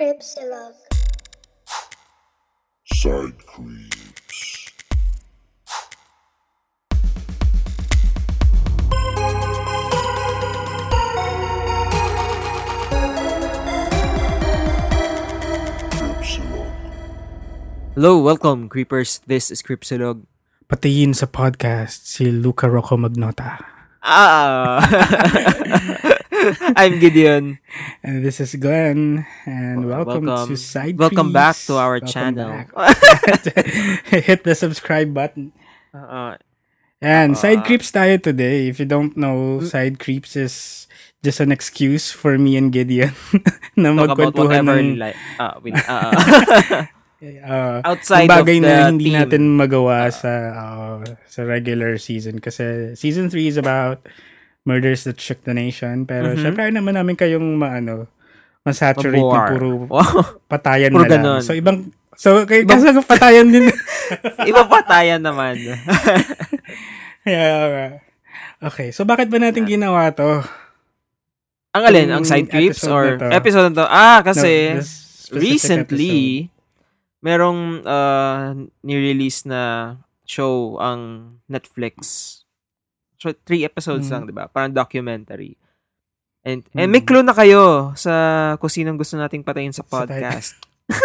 Cripsilog. Side creeps. Hello, welcome, creepers. This is Cripsilog. Patiin sa podcast si Luca Rocco Magnota. Ah! I'm Gideon. And this is Glenn. And welcome, Welcome. to Side Welcome back Creeps. to our Welcome channel. back. Hit the subscribe button. Uh, And Side Ah. Creeps tayo today. If you don't know, Side Creeps is just an excuse for me and Gideon na talk about magkwentuhan whatever ng like uh, we, uh, uh, outside bagay of the na hindi theme. natin magawa sa uh, sa regular season kasi season 3 is about murders that shook the nation pero Mhm. syempre ayaw naman namin kayong maano masaturate War. puro Wow. patayan Puro na lang. ganon. So ibang so kay kaso patayan din. Iba patayan naman. yeah. Okay, so bakit ba natin ginawa to? ang alin? Ang side creeps or na to. episode na to? Ah, kasi No, recently, episode. merong uh, ni-release na show ang Netflix. Three episodes Mm. lang, di ba? Parang documentary. And, and may Mm. clue na kayo sa kung sinong gusto nating patayin sa podcast.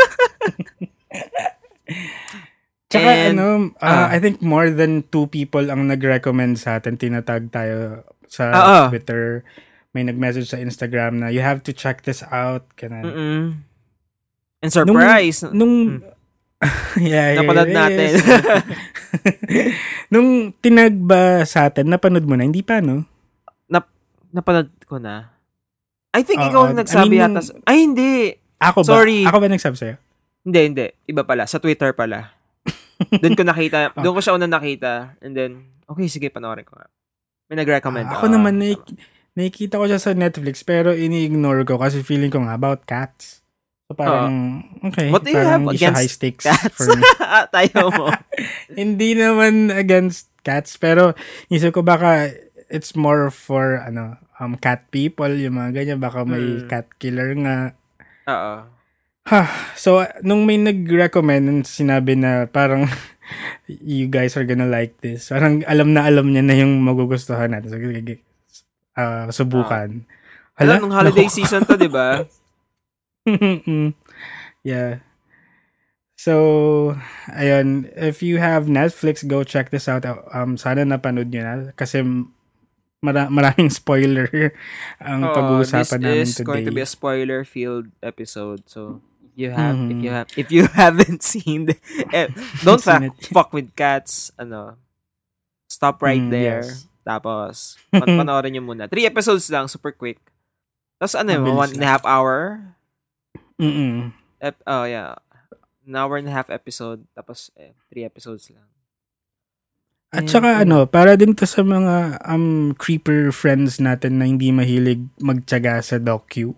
Tsaka And, ano, uh, ah. I think more than two people ang nag-recommend sa atin. Tinatag tayo sa Ah, ah. Twitter. May nag-message sa Instagram na you have to check this out. Ganun. Mm-mm. And surprise! Nung, Mm. yeah, Napanood it natin. is. Nung tinag ba sa atin, napanood mo na? Hindi pa, no? Napanood ko na. I think Oo, ikaw ang I nagsabi mean, yata. Ay, hindi! Ako ba? Sorry. Ako ba nagsabi sa'yo? Hindi, hindi. Iba pala. Sa Twitter pala. doon ko nakita. Doon ko siya una nakita. And then, okay, sige, panoorin ko nga. May nag-recommend. Ah, ako naman, naik- nakikita ko siya sa Netflix pero ini-ignore ko kasi feeling ko nga about cats. So parang, okay. What do you parang have against high stakes cats? for me. Tayo mo. hindi naman against cats pero isip ko baka it's more for ano um cat people yung mga ganyan baka may Mm. cat killer nga Oo. ha so nung may nag-recommend sinabi na parang you guys are gonna like this parang alam na alam niya na yung magugustuhan natin so ah, subukan Alam, nung holiday Naku. season to, di ba? Yeah. So, ayun, if you have Netflix, go check this out. Um, sana napanood nyo na kasi mara- maraming spoiler ang Oo, pag-uusapan namin this is today. going to be a spoiler-filled episode. So, you have, if Mhm. you have, if you haven't seen, the, eh, don't fuck, fuck with cats, ano, stop right Mm, there. yes. Tapos, pan- panoorin nyo muna. Three episodes lang, super quick. Tapos ano yun, Mabilis one and a half hour? Mm-mm. Ep- oh, yeah. An hour and a half episode. Tapos, eh, three episodes lang. At saka ano, para din to sa mga um creeper friends natin na hindi mahilig magtiyaga sa docu.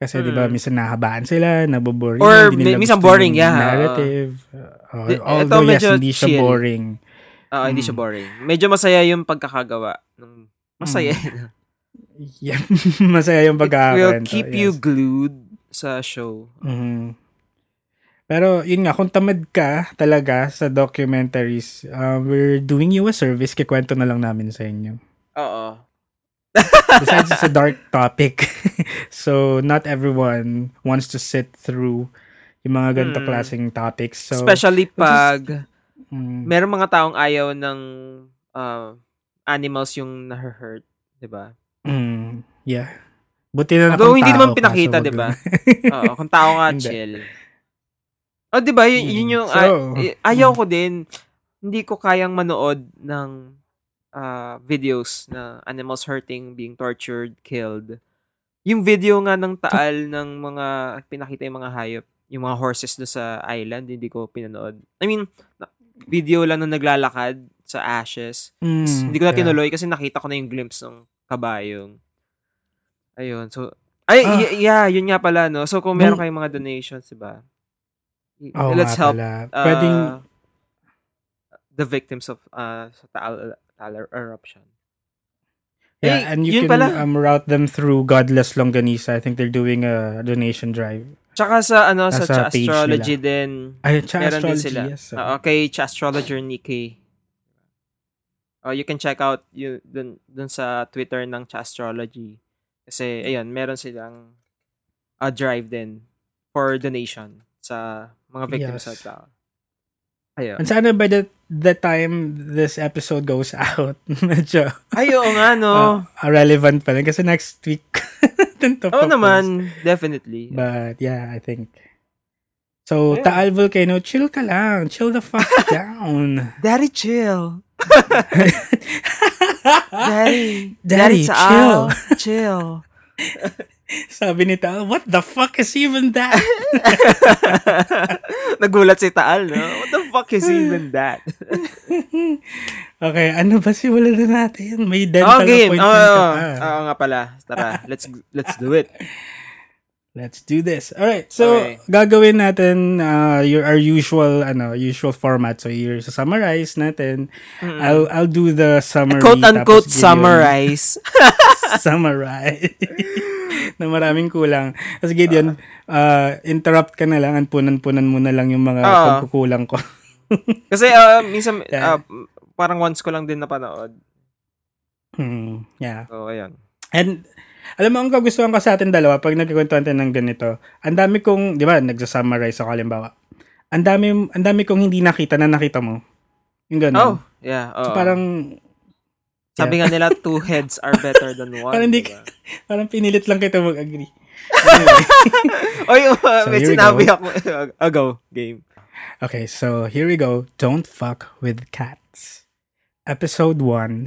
Kasi 'di ba Mm. minsan nahabaan sila, naboboring, Or hindi nila minsan boring, yeah. Narrative. Uh, Di- although yes, hindi siya chill. boring. Oo, hindi siya Mm. boring. Medyo masaya yung pagkakagawa. Ng, masaya. Yeah, masaya yung It will pagkakakwento. keep you yes. glued sa show. Mhm. Pero yun nga, kung tamad ka talaga sa documentaries, uh, we're doing you a service. Kikwento na lang namin sa inyo. Oo. Besides, it's a dark topic. so, not everyone wants to sit through yung mga ganito Mm. klaseng topics. So, Especially pag mm, meron mga taong ayaw ng uh, animals yung na-hurt. 'di ba? mm, yeah. Buti na Although kung hindi tao naman pinakita, 'di ba? lang. Oo, kung tao nga chill. Oh, 'di ba? Yun, yun Mm. yung So, ah, eh, ayaw mm. ko din. Hindi ko kayang manood ng ah, videos na animals hurting, being tortured, killed. Yung video nga ng taal ng mga pinakita yung mga hayop, yung mga horses do sa island, hindi ko pinanood. I mean, video lang na naglalakad sa ashes. Mm, Hindi ko na yeah. tinuloy kasi nakita ko na yung glimpse ng kabayong. Ayun. So, ay, Ah. y- yeah, yun nga pala, no? So, kung meron Nung- kayong mga donations, diba? Y- Oo Let's help pala. uh, Pwedeng, the victims of uh, sa Taal, Taal eruption. yeah, Eh, and you can pala. um, route them through Godless Longganisa. I think they're doing a donation drive. Tsaka sa ano sa, sa Astrology din. Ay, cha Meron din astrology, sila. yes. so. Oo, kay Cha Astrologer Nikkei. Oh, you can check out you dun, dun sa Twitter ng Cha Astrology. Kasi ayun, meron silang a drive din for donation sa mga victims Yes. sa tao. Ayun. And sana by the, the time this episode goes out, medyo Ay, oo nga, no. uh, relevant pa rin. Kasi next week, natin to Oo post. naman, definitely. But yeah, I think. So, Yeah. Taal Volcano, chill ka lang. Chill the fuck down. Daddy, chill. Daddy. Daddy, Taal, chill. Sabi ni Taal, what the fuck is even that? Nagulat si Taal, no? What the fuck is even that? okay, ano ba simulan na natin? May dental Oh, game. Appointment ka oh, pa. oo nga pala. Tara, let's let's do it. Let's do this. All right. So, Okay. gagawin natin uh, your our usual ano, usual format. So, sa summarize natin. I'll I'll do the summary Quote unquote summarize. summarize. na maraming kulang. Tapos Gideon, uh, interrupt ka na lang, anpunan-punan mo na lang yung mga Oo. pagkukulang ko. Kasi uh, minsan Yeah. uh, parang once ko lang din napanood. Hmm, yeah. So, ayun. And alam mo, ang kagustuhan ko sa atin dalawa, pag nagkikwentuhan tayo ng ganito, ang dami kong, di ba, nagsa-summarize ako, halimbawa. Ang dami, ang dami kong hindi nakita na nakita mo. Yung gano'n. Oh, yeah. So, oo. parang, Sabi nga nila, two heads are better than one. Parang hindi diba? parang pinilit lang kita mag-agree. Oy, uh, So, may sinabi ako. Uh, go, game. Okay, so here we go. Don't fuck with cats. Episode 1.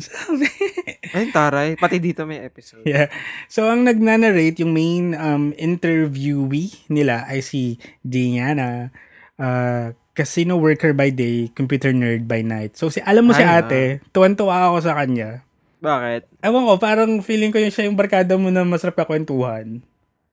Ay, taray. Pati dito may episode. yeah. So, ang nagnanarrate, yung main um, interviewee nila ay si Diana. Uh, casino worker by day, computer nerd by night. So, si, alam mo si Ay, ate, tuwan-tuwa ako sa kanya. Bakit? Ewan ko, parang feeling ko yung siya yung barkada mo na masarap ka kwentuhan.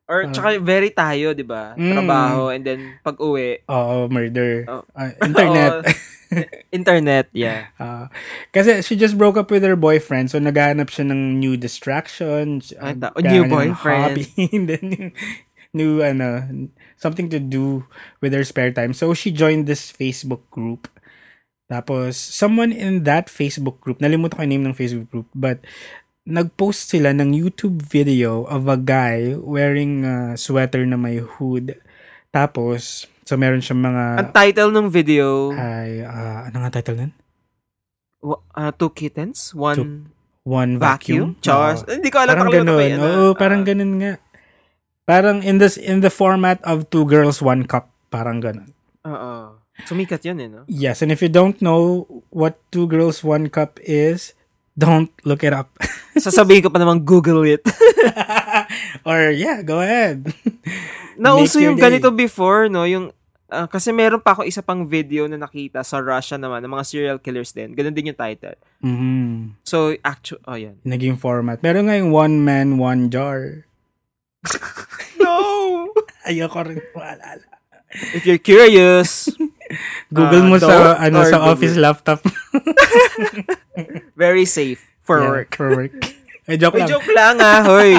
Or, tsaka very tayo, di ba? Ah. Mm. Trabaho, and then pag uwi, Oo, murder. Oh. Ah, internet. Internet, yeah. Ah, kasi she just broke up with her boyfriend, so naghahanap siya ng new distraction. Uh, oh, new boyfriend. Hobby, and then new, new, ano, something to do with her spare time. So she joined this Facebook group. Tapos, someone in that Facebook group, nalimutan ko yung name ng Facebook group, but nag-post sila ng YouTube video of a guy wearing a sweater na may hood. Tapos, so meron siyang mga, Ang title ng video, ay, ah, ano nga title nun? uh, Two Kittens, One One Vacuum? Vacuum? Chars? Oo. Hindi ko alam. parang ko ganun. yan, Oo, ah. parang ganun nga. Parang in this in the format of two girls, one cup. Parang ganun. Oo. Sumikat yun eh, no? Yes, and if you don't know what two girls, one cup is, don't look it up. Sasabihin ko pa naman Google it. Or yeah, go ahead. Nauso yung day. ganito before, no? Yung, ah, kasi meron pa ako isa pang video na nakita sa Russia naman, ng mga serial killers din. Ganun din yung title. Mhm. So, actual, oh, yan. Naging format. Meron nga yung one man, one jar. No! Ayoko rin maalala. If you're curious, Google Ah, mo sa ano sa Google. office laptop very safe for Yeah, work. For work. Ay, joke May lang. joke lang ah, hoy.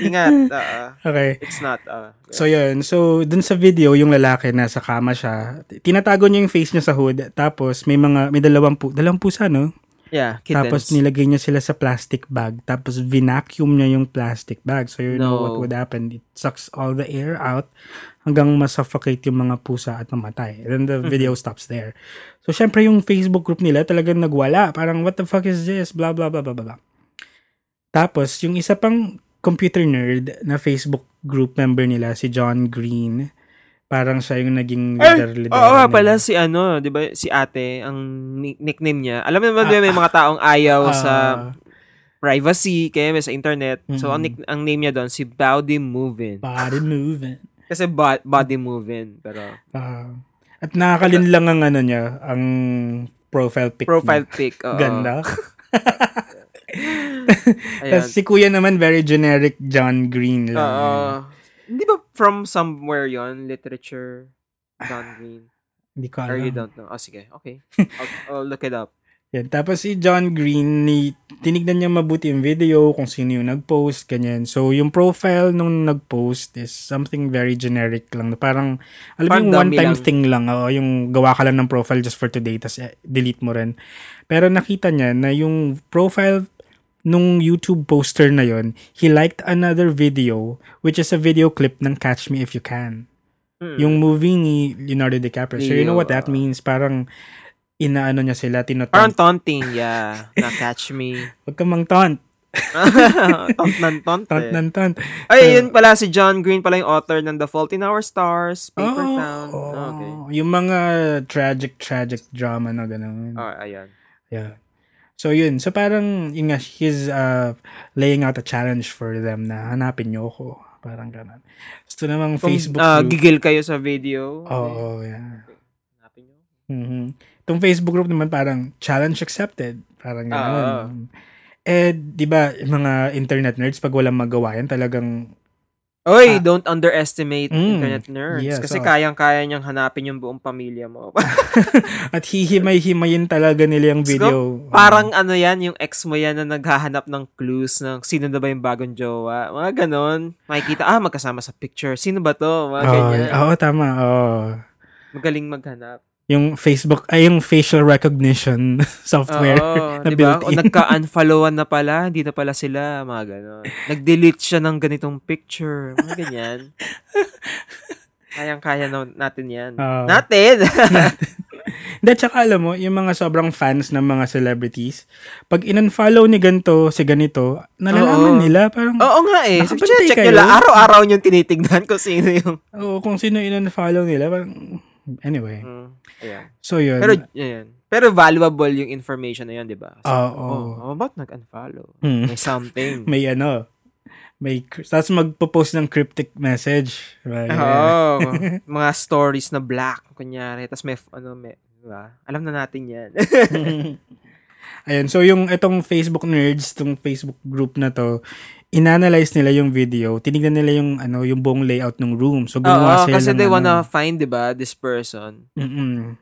Ingat. ah, Okay. it's not. ah. So yun, so dun sa video yung lalaki nasa kama siya. Tinatago niya yung face niya sa hood tapos may mga may dalawang pu dalawang pusa no. yeah, kittens. Tapos nilagay niya sila sa plastic bag tapos vinacuum niya yung plastic bag. So you know No. what would happen? It sucks all the air out hanggang masuffocate yung mga pusa at mamatay. And then the Mm-hmm. video stops there. So syempre yung Facebook group nila talagang nagwala. Parang what the fuck is this? Blah blah blah blah blah. Tapos yung isa pang computer nerd na Facebook group member nila si John Green. Parang siya yung naging leader leader. Oo nga pala si ano, 'di ba? Si Ate ang ni- nickname niya. Alam mo naman ba, may mga taong ayaw Ah, sa privacy kaya may sa internet. So ang Mhm. nick- ang name niya doon si Body Moving. body movement. Kasi bo- body moving pero Ah. at nakakalin lang ang ano niya, ang profile pic profile niya. pic. oo. Ganda. Tapos si kuya naman, very generic John Green lang. Oo. Hindi ba from somewhere yon literature John Green? Hindi ko Or you alam. don't know? Oh, sige. Okay. I'll, I'll look it up. Yan. Tapos si John Green, ni, tinignan niya mabuti yung video, kung sino yung nag-post, ganyan. So, yung profile nung nag-post is something very generic lang. na Parang, alam mo yung one-time lang. thing lang. Oo, yung gawa ka lang ng profile just for today, tapos eh, delete mo rin. Pero nakita niya na yung profile nung YouTube poster na yon, he liked another video, which is a video clip ng Catch Me If You Can. Mm. Yung movie ni Leonardo DiCaprio. So, you know what that Leo, means? Parang, inaano niya sila, tinotont. Parang taunting, yeah. Na catch me. Huwag ka mang taunt. taunt ng taunt. Taunt eh. ng taunt. Ay, yun pala si John Green pala yung author ng The Fault in Our Stars, Paper Oh, Town. Oh, okay. Yung mga tragic, tragic drama na gano'n. Oh, ayan. Yeah. So, yun. So, parang, yun nga, he's uh, laying out a challenge for them na hanapin niyo ako. Parang gano'n. Gusto namang Kung Facebook ah, group. gigil kayo sa video. Oo, yeah. Hanapin nyo. Mhm. Itong Facebook group naman parang challenge accepted. Parang Ah, gano'n. Eh, di ba, mga internet nerds, pag walang magawa yan, talagang Oy, Ah. don't underestimate Mm, internet nerds. yes, kasi oo. kayang-kaya niyang hanapin yung buong pamilya mo. at hihimay-himayin talaga nila yung video. Parang ano yan, yung ex mo yan na naghahanap ng clues ng sino na ba yung bagong jowa. Mga ganon. Makikita, ah, magkasama sa picture. Sino ba to? Mga Oo, ganyan. oo, tama. Oo. Magaling maghanap. Yung Facebook, ay yung facial recognition software Oo, na di ba? O built-in. nagka-unfollowan na pala, hindi na pala sila, mga ganon. Nag-delete siya ng ganitong picture, mga ganyan. Kayang-kaya na, natin yan. Oo. natin! Hindi, tsaka alam mo, yung mga sobrang fans ng mga celebrities, pag in-unfollow ni ganito, si ganito, nalalaman Oo. nila, parang, Oo nga eh. So, check kayo? lang. Araw-araw nyo tinitignan kung sino yung... oo, kung sino in-unfollow nila, parang, anyway. Mm, ayan. So, yun. Pero, ayan. Pero valuable yung information na yun, di ba? So, Oo. oh, oh, ba't nag-unfollow? Hmm. May something. may ano, may, tapos magpo-post ng cryptic message. Right? Oo. mga stories na black, kunyari. Tapos may, ano, may, di ba? Alam na natin yan. Ayun, so yung itong Facebook nerds, itong Facebook group na to, inanalyze nila yung video, tinignan nila yung ano, yung buong layout ng room. So gumawa Oo, sila kasi ng they ano, wanna find, di ba, this person. Mm-mm.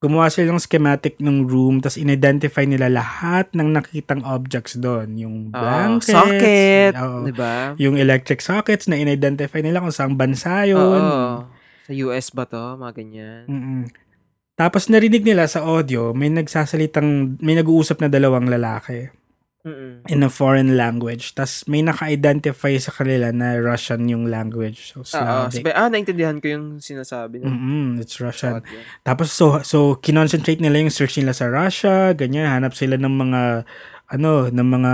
Gumawa sila ng schematic ng room, tapos in-identify nila lahat ng nakitang objects doon. Yung Oo, blankets, socket, oo, di ba? yung electric sockets na in-identify nila kung saan bansa yun. Oo. Sa US ba to? Mga ganyan. Mm-mm. Tapos narinig nila sa audio, may nagsasalitang, may nag-uusap na dalawang lalaki Mm-mm. in a foreign language. Tapos may naka-identify sa kanila na Russian yung language. So, Oo. Slavic. Sabi, ah, naintindihan ko yung sinasabi. ng Mm-mm, it's Russian. audio. Tapos so so kinoncentrate nila yung search nila sa Russia, ganyan, hanap sila ng mga ano, ng mga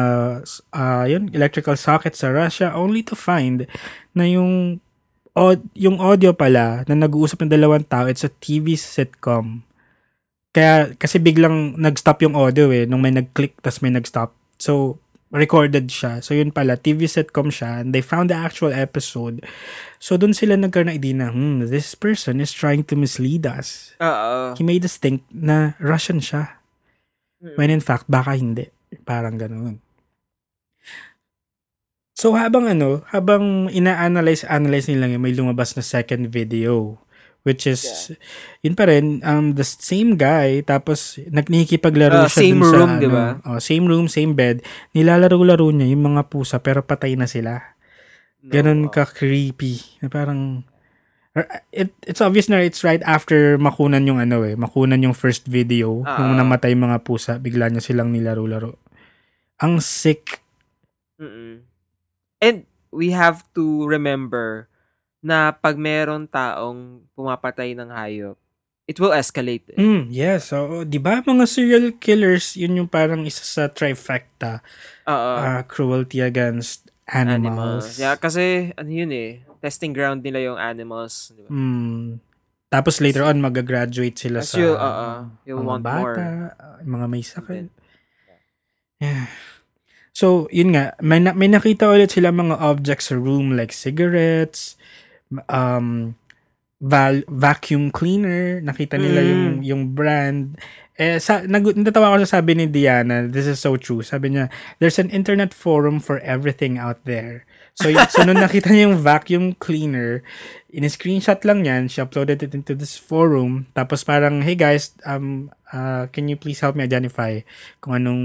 ah yun, electrical sockets sa Russia only to find na yung aud- yung audio pala na nag-uusap ng dalawang tao, it's a TV sitcom. Kaya kasi biglang nag-stop yung audio eh nung may nag-click tas may nag-stop. So recorded siya. So yun pala, TV sitcom siya and they found the actual episode. So doon sila nagkaroon ng idea na, hmm, this person is trying to mislead us Oo. he made us think na Russian siya. Mm. When in fact, baka hindi. Parang ganoon. So habang ano, habang ina-analyze analyze nila may lumabas na second video which is yun pa rin um the same guy tapos nagnikipaglaro Ah, siya same dun sa room, ano, di ba? oh, same room, same bed. Nilalaro-laro niya yung mga pusa pero patay na sila. No. ka creepy. Na parang it, it's obvious na it's right after makunan yung ano eh, makunan yung first video Ah. nung namatay yung mga pusa, bigla niya silang nilaro-laro. Ang sick. Mm-mm. And we have to remember na pag meron taong pumapatay ng hayop, it will escalate. eh. Mm, yes, so 'di ba mga serial killers, yun yung parang isa sa trifecta, Oo. ah, cruelty against animals. animals. Yeah, kasi ano yun eh, testing ground nila yung animals. Di ba? Mm. Tapos later on mag-graduate sila As sa you- oo, you'll mga want bata, more. ah, mga may sakit. Yeah. So, yun nga, may, na- may nakita ulit sila mga objects sa room like cigarettes, um, val- vacuum cleaner, nakita nila Mm. yung, yung brand, Eh, sa, nag, natatawa ko sa sabi ni Diana, this is so true. Sabi niya, there's an internet forum for everything out there. So, y- so nung nakita niya yung vacuum cleaner, in-screenshot lang yan, she uploaded it into this forum, tapos parang, hey guys, um, uh, can you please help me identify kung anong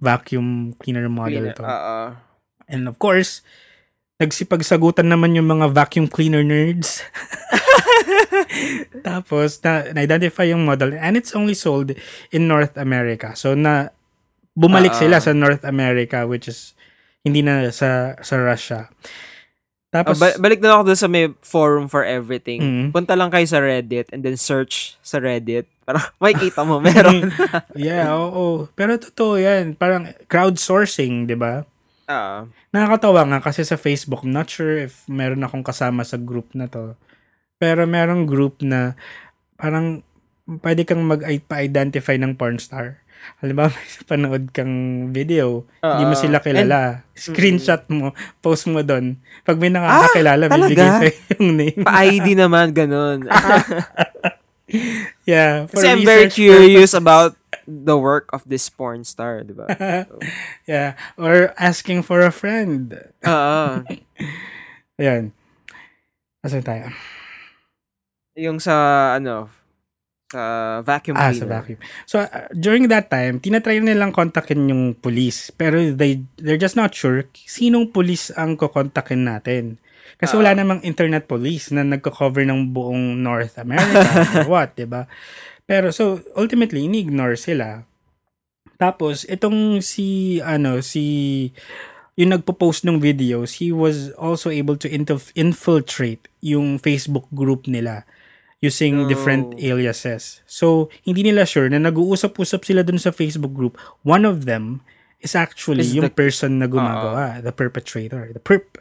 vacuum cleaner model Cleaner. to? Oo. And of course, nagsipagsagutan naman yung mga vacuum cleaner nerds. Tapos, na, na-identify yung model and it's only sold in North America. So, na bumalik Ah. sila sa North America which is hindi na sa sa Russia. Ah, Tapos, ba- balik na ako doon sa may forum for everything. Mm. Punta lang kayo sa Reddit and then search sa Reddit. Para makikita mo, meron. yeah, oo. Pero totoo yan. Parang crowdsourcing, di ba? Ah. Nakakatawa nga kasi sa Facebook, I'm not sure if meron akong kasama sa group na to. Pero merong group na parang pwede kang mag-identify ng porn star. Halimbawa, panood kang video, hindi mo Oo. sila kilala. Screenshot mo, post mo doon. Pag may nakakakilala, Ah, bibigay sa'yo yung name. Pa-ID naman, ganun. yeah. for Kasi I'm very curious about the work of this porn star, di ba? Yeah. Or asking for a friend. Oo. Ayan. Asan tayo? Yung sa, ano, sa vacuum Ah, cleaner. sa vacuum. So, uh, during that time, tinatry nilang kontakin yung police. Pero they, they're just not sure sinong police ang kukontakin natin. Kasi Ah. wala namang internet police na nagko-cover ng buong North America or what, 'di ba? Pero so ultimately ini-ignore sila. Tapos itong si ano si yung nagpo-post ng videos, he was also able to inf- infiltrate yung Facebook group nila using Oh. different aliases. So, hindi nila sure na nag-uusap-usap sila dun sa Facebook group. One of them is actually Is yung the- person na gumagawa, the perpetrator, the perp.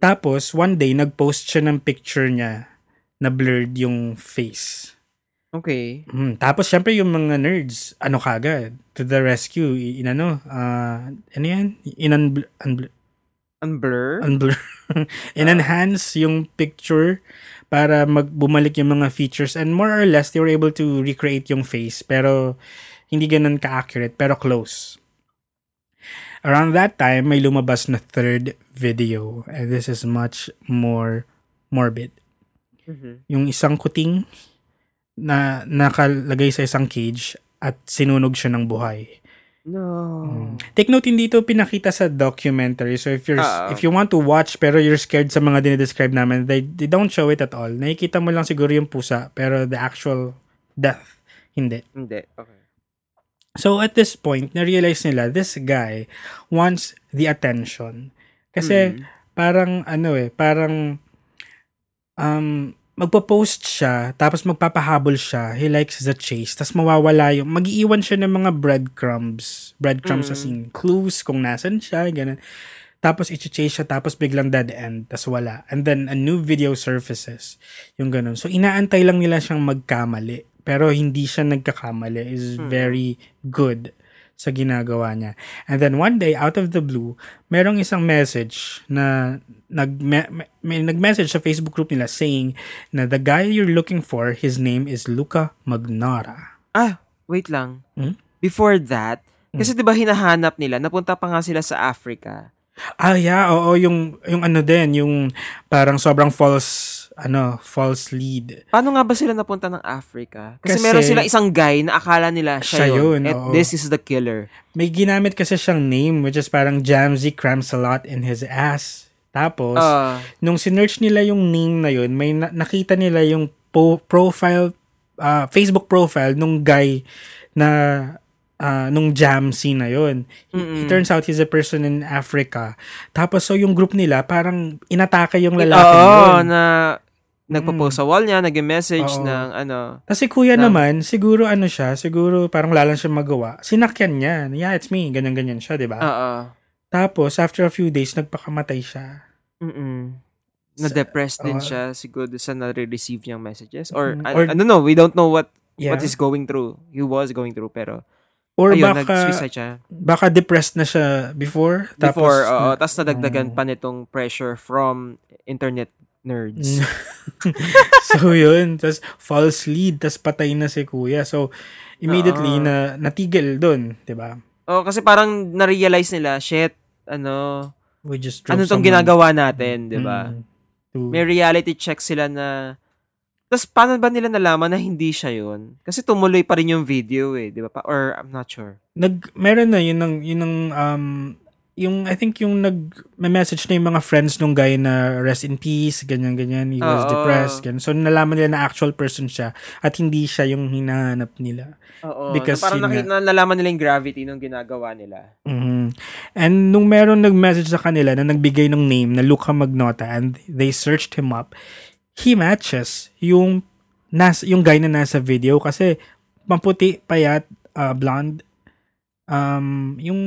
Tapos, one day, nag-post siya ng picture niya na blurred yung face. Okay. Hmm, tapos, syempre, yung mga nerds, ano kagad, to the rescue, i- inano, ah, ano yan? In-unblur, unblur, Unblur? unblur, in-enhance yung picture para magbumalik yung mga features and more or less, they were able to recreate yung face, pero hindi ganun ka-accurate, pero close. Around that time, may lumabas na third video, and this is much more morbid Mhm. yung isang kuting na nakalagay sa isang cage at sinunog siya ng buhay. No. Take note, hindi ito pinakita sa documentary. So if you're Oo. if you want to watch pero you're scared sa mga dinidescribe namin, they, they don't show it at all. Nakikita mo lang siguro yung pusa pero the actual death, hindi. Hindi. Okay. So at this point, na-realize nila, this guy wants the attention. Kasi Mm. parang ano eh, parang um, magpo-post siya, tapos magpapahabol siya, he likes the chase, tapos mawawala yung, mag-iiwan siya ng mga breadcrumbs, breadcrumbs Mm. as in clues kung nasan siya, ganun. Tapos i-chase siya, tapos biglang dead end, tapos wala. And then a new video surfaces, yung ganun. So inaantay lang nila siyang magkamali, pero hindi siya nagkakamali, is Hmm. very good sa ginagawa niya. And then one day, out of the blue, merong isang message na nag may nag-message sa Facebook group nila saying na the guy you're looking for, his name is Luca Magnara. Ah, wait lang. Hmm? Before that, kasi 'di ba hinahanap nila, napunta pa nga sila sa Africa. Ah, yeah, oo, yung, yung ano din, yung parang sobrang false, ano, false lead. Paano nga ba sila napunta ng Africa? Kasi, Kasi- meron sila isang guy na akala nila siya, Siya yun. yun, oo. this is the killer. May ginamit kasi siyang name, which is parang Jamsey cramps a lot in his ass. Tapos, Ah, nung sinerch nila yung name na yun, may na- nakita nila yung po- profile, ah, Facebook profile nung guy na ah, nung Jamsey na yun. Mm-mm. It turns out he's a person in Africa. Tapos so yung group nila parang inatake yung oo, lalaki yun. na nagpo-post sa wall niya, nag-message Oo. ng ano. Kasi kuya Na- naman, siguro ano siya, siguro parang lalang siya magawa. Sinakyan niya. Yeah, it's me. Ganyan-ganyan siya, di ba? Oo. Tapos, after a few days, nagpakamatay siya. Mm-mm. Na-depressed din oo. siya siguro sa na-receive niyang messages. Or, Mm, I, or- I don't know, we don't know what Yeah. what he's going through. He was going through, pero Or ayun, baka, siya. baka depressed na siya before. Before, oo. na- Tapos nadagdagan Oo. pa nitong pressure from internet Nerds. so yun, tas false lead, tas patay na si kuya. So immediately Oo. na natigil doon, 'di ba? oh, kasi parang na-realize nila, shit, ano, We just ano tong someone- ginagawa natin, 'di ba? Mm, to- May reality check sila na Tapos paano ba nila nalaman na hindi siya yun? Kasi tumuloy pa rin yung video eh, di ba? Pa- Or I'm not sure. nag meron na yun ng yun ng um yung I think yung nag may message na yung mga friends nung guy na rest in peace ganyan ganyan he was Oo. depressed ganyan. so nalaman nila na actual person siya at hindi siya yung hinahanap nila Oo. Because na parang yun naki- nalalaman nila yung gravity nung ginagawa nila. Mhm. and nung meron nag-message sa kanila na nagbigay ng name na Luca Magnota and they searched him up he matches yung nas yung guy na nasa video kasi maputi payat uh, blonde um yung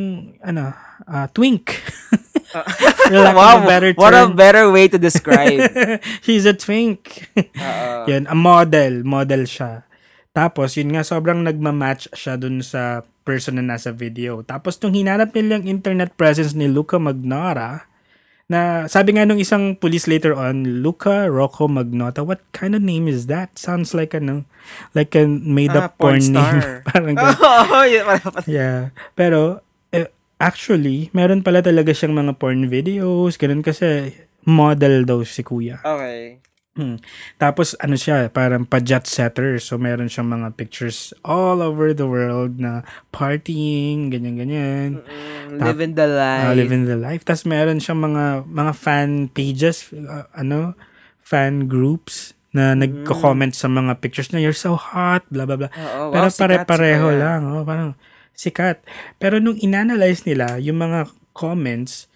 ano uh, twink of wow, a better what a better way to describe. He's a twink. Oo. Yan, a model. Model siya. Tapos, yun nga, sobrang nagmamatch siya dun sa person na nasa video. Tapos, nung hinanap nila yung internet presence ni Luca Magnora, na sabi nga nung isang police later on, Luca Rocco Magnota, what kind of name is that? Sounds like ano, like a made-up Ah, porn porn, name. Parang ganun. Parang- Yeah. Pero, eh, actually, meron pala talaga siyang mga porn videos, ganun kasi model daw si kuya. Okay. Hmm. Tapos, ano siya, parang pa-jet setter. So, meron siyang mga pictures all over the world na partying, ganyan-ganyan. Mm, Tap- living the life. Uh, living the life. Tapos, meron siyang mga mga fan pages, uh, ano, fan groups na nagko-comment sa mga pictures na you're so hot, blah, blah, blah. Oo, wow, Pero sikat, pare-pareho sikat. lang. Oh, parang sikat. Pero nung inanalyze nila, yung mga comments,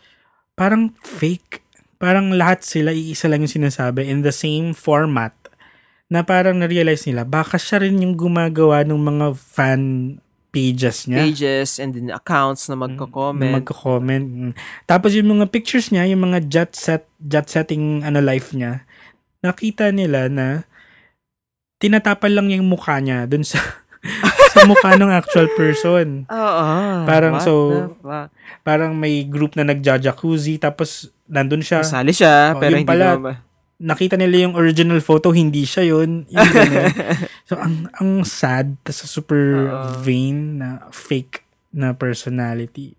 parang fake. Parang lahat sila, iisa lang yung sinasabi in the same format na parang na-realize nila, baka siya rin yung gumagawa ng mga fan pages niya. Pages and then accounts na Na magko-comment. magko-comment. Mm. Tapos yung mga pictures niya, yung mga jet set, jet setting ano life niya, nakita nila na tinatapan lang yung mukha niya dun sa sa mukha ng actual person. Oo. Parang what so-? Parang may group na nagja-jacuzzi tapos nandun siya. Kasali siya, Oh, pero hindi pala, naman. Nakita nila yung original photo, hindi siya yun. Ganun. so ang ang sad tas super Oo. vain na fake na personality.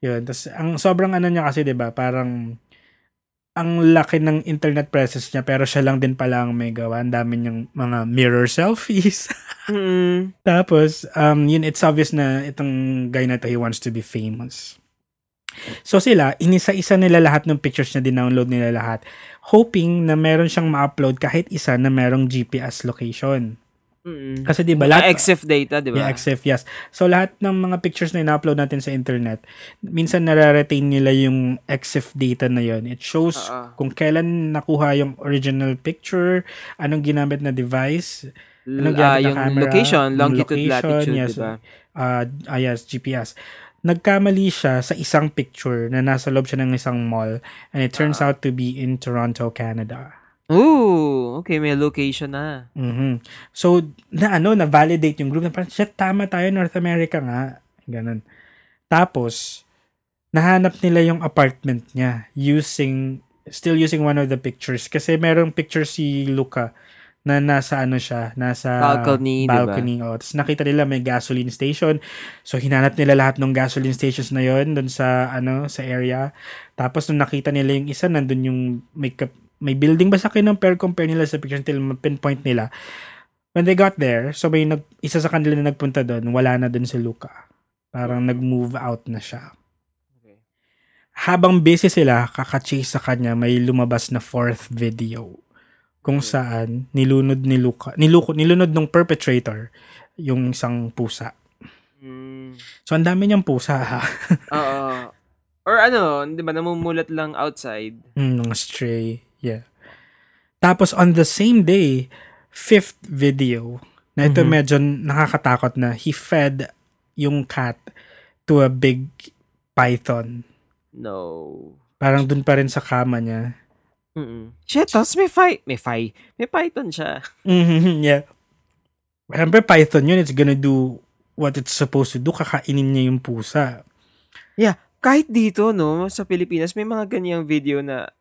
Yun. Tas ang sobrang ano niya kasi 'di ba, parang ang laki ng internet presence niya pero siya lang din pala ang may gawa. Ang dami niyang mga mirror selfies. Mm. Tapos, um, yun, it's obvious na itong guy na to, he wants to be famous. So sila, inisa-isa nila lahat ng pictures na dinownload nila lahat, hoping na meron siyang ma-upload kahit isa na merong GPS location. Mm. Kasi di ba, lahat, EXIF data, di ba? Yeah, XF, yes. So, lahat ng mga pictures na ina-upload natin sa internet, minsan nare-retain nila yung XF data na yon. It shows Oo. kung kailan nakuha yung original picture, anong ginamit na device, anong Ah, gamit na yung camera, location, yung longitude, location, latitude, yes. di ba? uh, ah, yes, GPS. Nagkamali siya sa isang picture na nasa loob siya ng isang mall and it turns Ah. out to be in Toronto, Canada. Ooh, okay, may location na. Mhm. So, na ano, na-validate yung group na parang, shit, tama tayo, North America nga. Ganun. Tapos, nahanap nila yung apartment niya using, still using one of the pictures. Kasi merong picture si Luca na nasa ano siya, nasa Balcony, balcony. Oh. Tapos nakita nila may gasoline station. So hinanap nila lahat ng gasoline stations na yon doon sa ano sa area. Tapos nung nakita nila yung isa nandun yung may kap- may building ba sa kinumpare compare nila sa picture until pinpoint nila. When they got there, so may nag, isa sa kanila na nagpunta doon, wala na doon si Luca. Parang nag-move out na siya. Okay. Habang busy sila, kakachase sa kanya, may lumabas na fourth video kung saan nilunod ni Luca, niluko, nilunod ng perpetrator yung isang pusa. Mm. So, ang dami niyang pusa, ha? Oo. Or ano, di ba, namumulat lang outside. Mm, mga stray. Yeah. Tapos, on the same day, fifth video, na ito Mhm. medyo nakakatakot na, he fed yung cat to a big python. No. Parang dun pa rin sa kama niya. Mm-mm. Shit, tapos may fi may fi may python siya. Mhm, yeah. Siyempre, python yun, it's gonna do what it's supposed to do. Kakainin niya yung pusa. Kahit dito, no, sa Pilipinas, may mga ganyang video na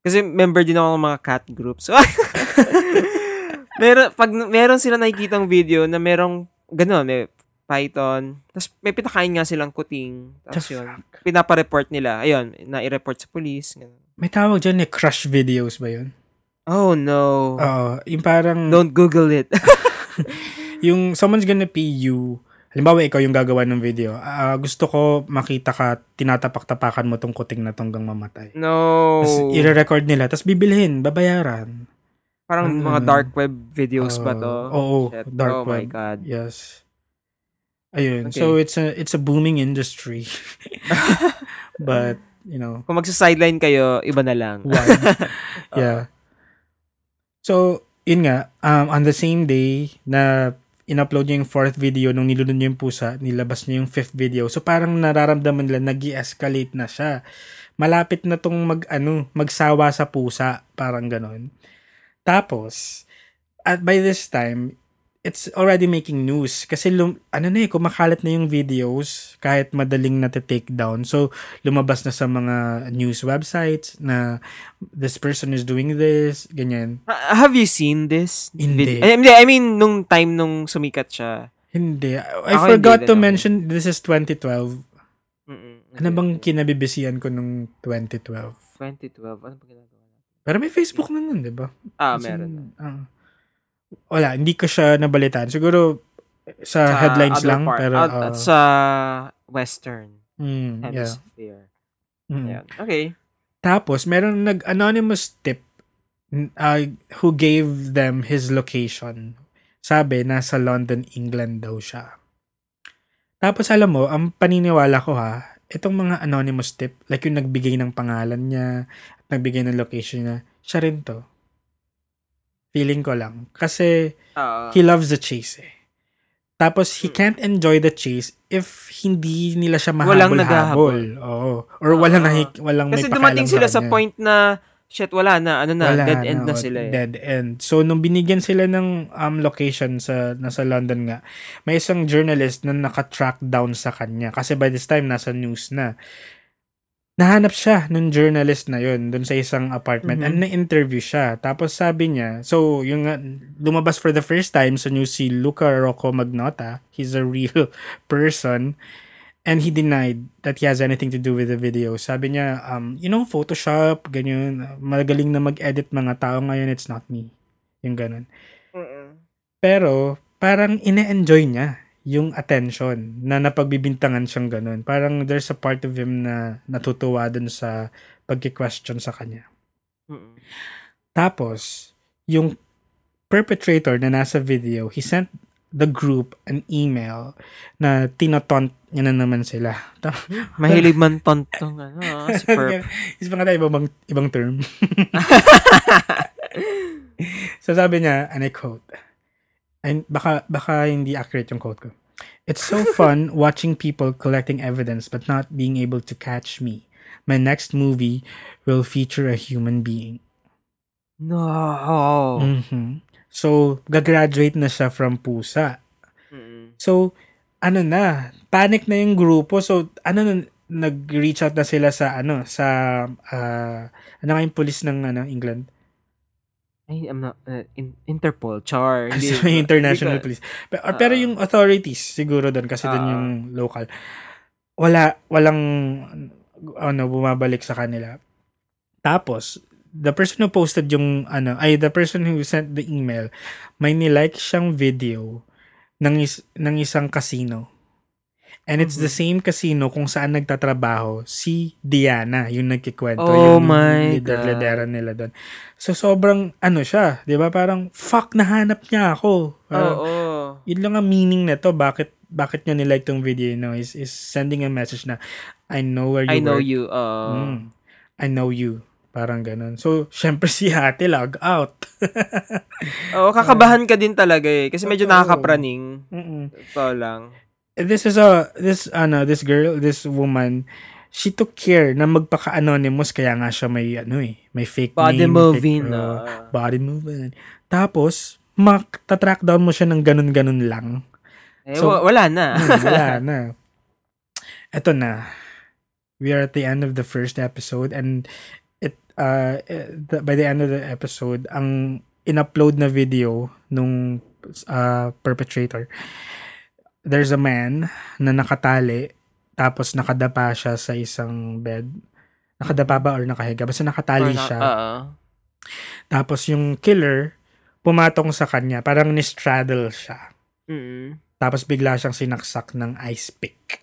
Kasi member din ako ng mga cat groups. meron, pag meron sila nakikitang video na merong gano'n, may python, tapos may pinakain nga silang kuting, tapos The yun, fuck? pinapa-report nila. Ayun, na-report sa police. ganun. May tawag dyan eh, crush videos ba yun? Oh, no. Oo. yung parang, Don't Google it. yung someone's gonna pay you, halimbawa ikaw yung gagawa ng video, ah, gusto ko makita ka, tinatapak-tapakan mo tong kuting na tong hanggang mamatay. no. Tapos i-record nila, tapos bibilhin, babayaran. Parang Mm. mga dark web videos ba to? Oo, Shit. dark oh my web. God. Yes. Ayun. Okay. So it's a it's a booming industry. But, you know, Kung magsa-sideline kayo, iba na lang. yeah. So, yun nga, um, on the same day na in-upload niya yung fourth video nung nilunod niya yung pusa, nilabas niya yung fifth video. So, parang nararamdaman nila, nag escalate na siya. Malapit na tong mag, ano, magsawa sa pusa. Parang ganon. Tapos, at by this time, it's already making news. Kasi, lum, ano na eh, kumakalat na yung videos kahit madaling na take down. So, lumabas na sa mga news websites na this person is doing this, ganyan. Ha- Have you seen this? Hindi. Hindi, I mean, nung time nung sumikat siya. Hindi. I Ako forgot hindi to ako. mention, this is 2012. Mm-mm. Ano bang kinabibisihan ko nung 2012? 2012. Ano ba ginagawa? Pero may Facebook na nun, di ba? Ah, As in, meron na. ah. Wala, hindi ko siya nabalitaan. Siguro sa, headlines other lang. part. pero, ah, at sa Western mm, yeah. Hemisphere. Mm. Ayan. Okay. Tapos, meron nag-anonymous tip n- uh, who gave them his location. Sabi, nasa London, England daw siya. Tapos, alam mo, ang paniniwala ko ha, itong mga anonymous tip, like yung nagbigay ng pangalan niya, at nagbigay ng location niya, siya rin to. Feeling ko lang. Kasi, Ah, he loves the chase eh. Tapos, he Mm. can't enjoy the chase if hindi nila siya mahabol-habol. Oo. Or walang, Ah. nahi- walang kasi may dumating pakialam sila sa point na shit, wala na. Ano na, Wala dead end na oo, sila eh. Dead end. So, nung binigyan sila ng um, location sa nasa London nga, may isang journalist na naka-track down sa kanya. Kasi by this time, nasa news na. Nahanap siya nung journalist na yun doon sa isang apartment Mhm. and na-interview siya. Tapos sabi niya, so yung lumabas for the first time sa news si Luca Rocco Magnota. He's a real person. And he denied that he has anything to do with the video. Sabi niya, um, you know, Photoshop, ganyan, magaling na mag-edit mga tao ngayon, it's not me. Yung ganun. Mm-mm. Pero, parang ine-enjoy niya yung attention na napagbibintangan siyang ganun. Parang there's a part of him na natutuwa dun sa pagki-question sa kanya. Mm-mm. Tapos, yung perpetrator na nasa video, he sent the group an email na tinatont niya na naman sila. Mahilig man tontong ano, ah, si Perp. Is pa nga tayo ibang, ibang term. so sabi niya, and I quote, and baka, baka hindi accurate yung quote ko. It's so fun watching people collecting evidence but not being able to catch me. My next movie will feature a human being. No. Mhm. So, gagraduate na siya from pusa. So, ano na, panic na yung grupo. So, ano na, nag-reach out na sila sa, ano, sa, ah, ano nga yung police ng, ano, England? Ay, I'm not, uh, in, Interpol, Char. Hindi, international hindi police. Pero, Ah. pero yung authorities, siguro doon, kasi doon Ah. yung local. Wala, walang, ano, bumabalik sa kanila. Tapos, the person who posted yung, ano, ay, the person who sent the email, may nilike siyang video ng, is, ng isang casino. And it's the Mhm. same casino kung saan nagtatrabaho si Diana, yung nagkikwento, Oh yung my leader-leadera nila doon. So, sobrang, ano siya, di ba? Parang, fuck, nahanap niya ako. Oo. Parang, Oh, yun lang ang meaning nito. Bakit, bakit niya nilike tong video, you know, is, is sending a message na, I know where you I know work. you. Uh, Mm. I know you. Parang ganun. So, syempre si ate log out. Oo, kakabahan ka din talaga eh. Kasi medyo Totoo. nakakapraning. Mm-mm. Ito lang. This is a this ano this girl this woman she took care na magpaka-anonymous kaya nga siya may ano eh may fake Body name moving. fake, uh, body moving tapos mak-track down mo siya ng ganun-ganun lang. Eh, so- wa- wala na. Hmm, wala na. Eto na. We are at the end of the first episode and it uh, the- by the end of the episode, ang in-upload na video nung uh, perpetrator, there's a man na nakatali, tapos nakadapa siya sa isang bed. Nakadapa ba or nakahiga? Basta nakatali Or na- siya. Oo. Tapos yung killer, pumatong sa kanya. Parang ni-straddle siya. Mm-mm. Tapos bigla siyang sinaksak ng ice pick.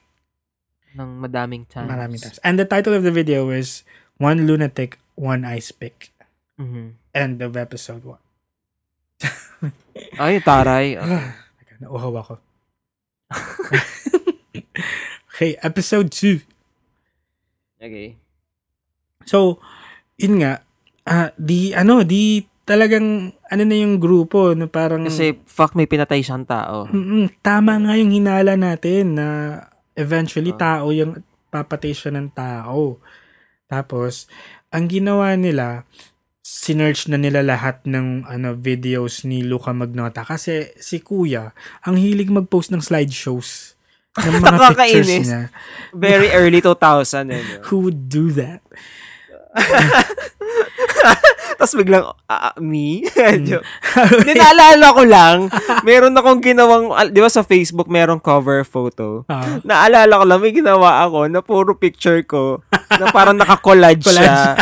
Ng madaming times. Maraming times. And the title of the video is One Lunatic, One Ice Pick. Mhm. End of episode 1. Ay, taray. Teka, Nauhaw ako. okay, episode 2. Okay. So, yun nga, ah, di, ano, di talagang, ano na yung grupo, na parang, Kasi, fuck, may pinatay siyang tao. Mm-mm, tama nga yung hinala natin na eventually Ah. tao yung papatay siya ng tao. Tapos, ang ginawa nila, sinearch na nila lahat ng ano videos ni Luca Magnota kasi si Kuya, ang hilig mag-post ng slideshows ng mga pictures niya. Very early 2000 eh. no? Who would do that? Tapos biglang, ah, me? Joke. Hindi, naalala ko lang, meron akong ginawang, di ba sa Facebook merong cover photo? Ah, Naalala ko lang, may ginawa ako na puro picture ko na parang nakakollage siya.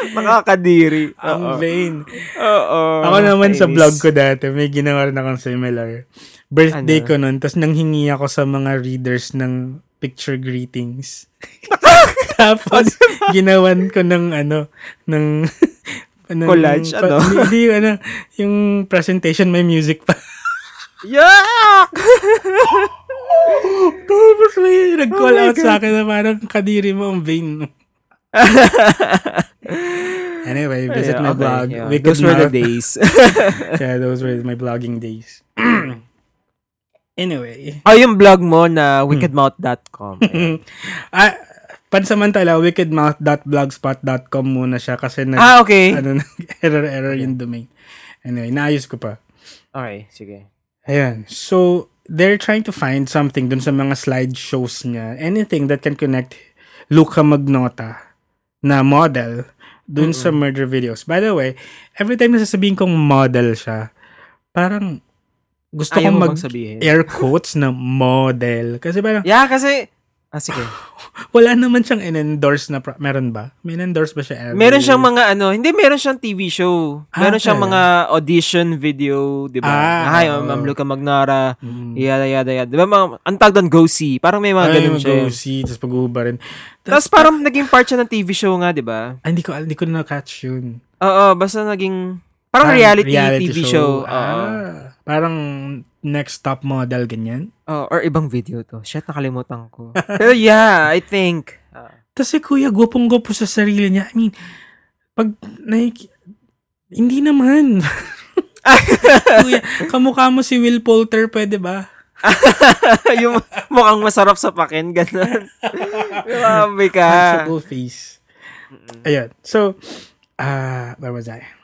Nakakadiri. ang Oo. vain. Oo. Ako naman sa Kainis. vlog ko dati, may ginawa rin akong similar. Birthday Ano? ko nun, tapos nanghingi ako sa mga readers ng picture greetings. tapos, ginawan ko ng ano, ng... ng Collage, pa- ano? Hindi, ano, yung presentation may music pa. Yuck! tapos may nag-call Oh my out sa akin na parang kadiri mo ang vain. anyway, visit Yeah, my okay, blog. yeah. Wicked Those were the days. yeah, those were my blogging days. anyway. oh, yung blog mo na wickedmouth.com. ah, pansamantala, wickedmouth.blogspot.com muna siya kasi nag, ah, okay. ano, error-error yung domain. Anyway, naayos ko pa. Okay, sige. Ayan. So, they're trying to find something dun sa mga slideshows niya. Anything that can connect Luca Magnota na model dun sa murder videos. By the way, every time na sasabihin kong model siya, parang gusto Ayaw kong mag air quotes na model. Kasi parang Yeah, kasi... Ah, sige. wala naman siyang in-endorse na pro- meron ba? May in-endorse ba siya? every- Meron siyang mga ano, hindi meron siyang TV show. Meron Ah, siyang mga audition video, 'di ba? Ah, Hi, oo. I'm Luca Magnara. Mm. Yada yada yada. 'Di ba mga ang tawag doon go see. Parang may mga Ay, ganun siya. mag-OC, tapos pag-uhuba rin. Tapos parang naging part siya ng TV show nga, 'di ba? Ah, hindi ko, hindi ko na-catch yun. Oo, basta naging parang Parang reality, TV show. Oo. Ah, parang next top model, ganyan. Oh, or ibang video to. Shit, nakalimutan ko. Pero yeah, I think. ah, Tapos si kuya, gupong-gupo sa sarili niya. I mean, pag naik... Hindi naman. kuya, kamukha mo si Will Poulter, pwede ba? yung mukhang masarap sa pakin, ganun. Grabe ka. Punchable face. Ayan. So, ah, where was I?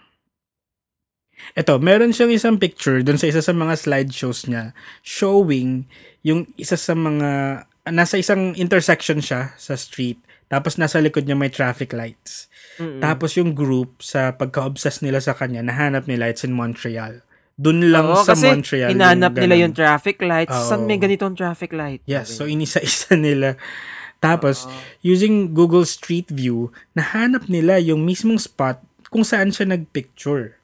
Ito, meron siyang isang picture dun sa isa sa mga slideshows niya showing yung isa sa mga nasa isang intersection siya sa street tapos nasa likod niya may traffic lights. Mm-mm. Tapos yung group sa pagka-obsess nila sa kanya, nahanap nila it's in Montreal. Dun lang Oo, sa kasi Montreal. hinanap nila ganun. yung traffic lights. Oo. Saan may ganitong traffic light? Yes, so inisa-isa nila. Tapos, Oo. using Google Street View, nahanap nila yung mismong spot kung saan siya nagpicture.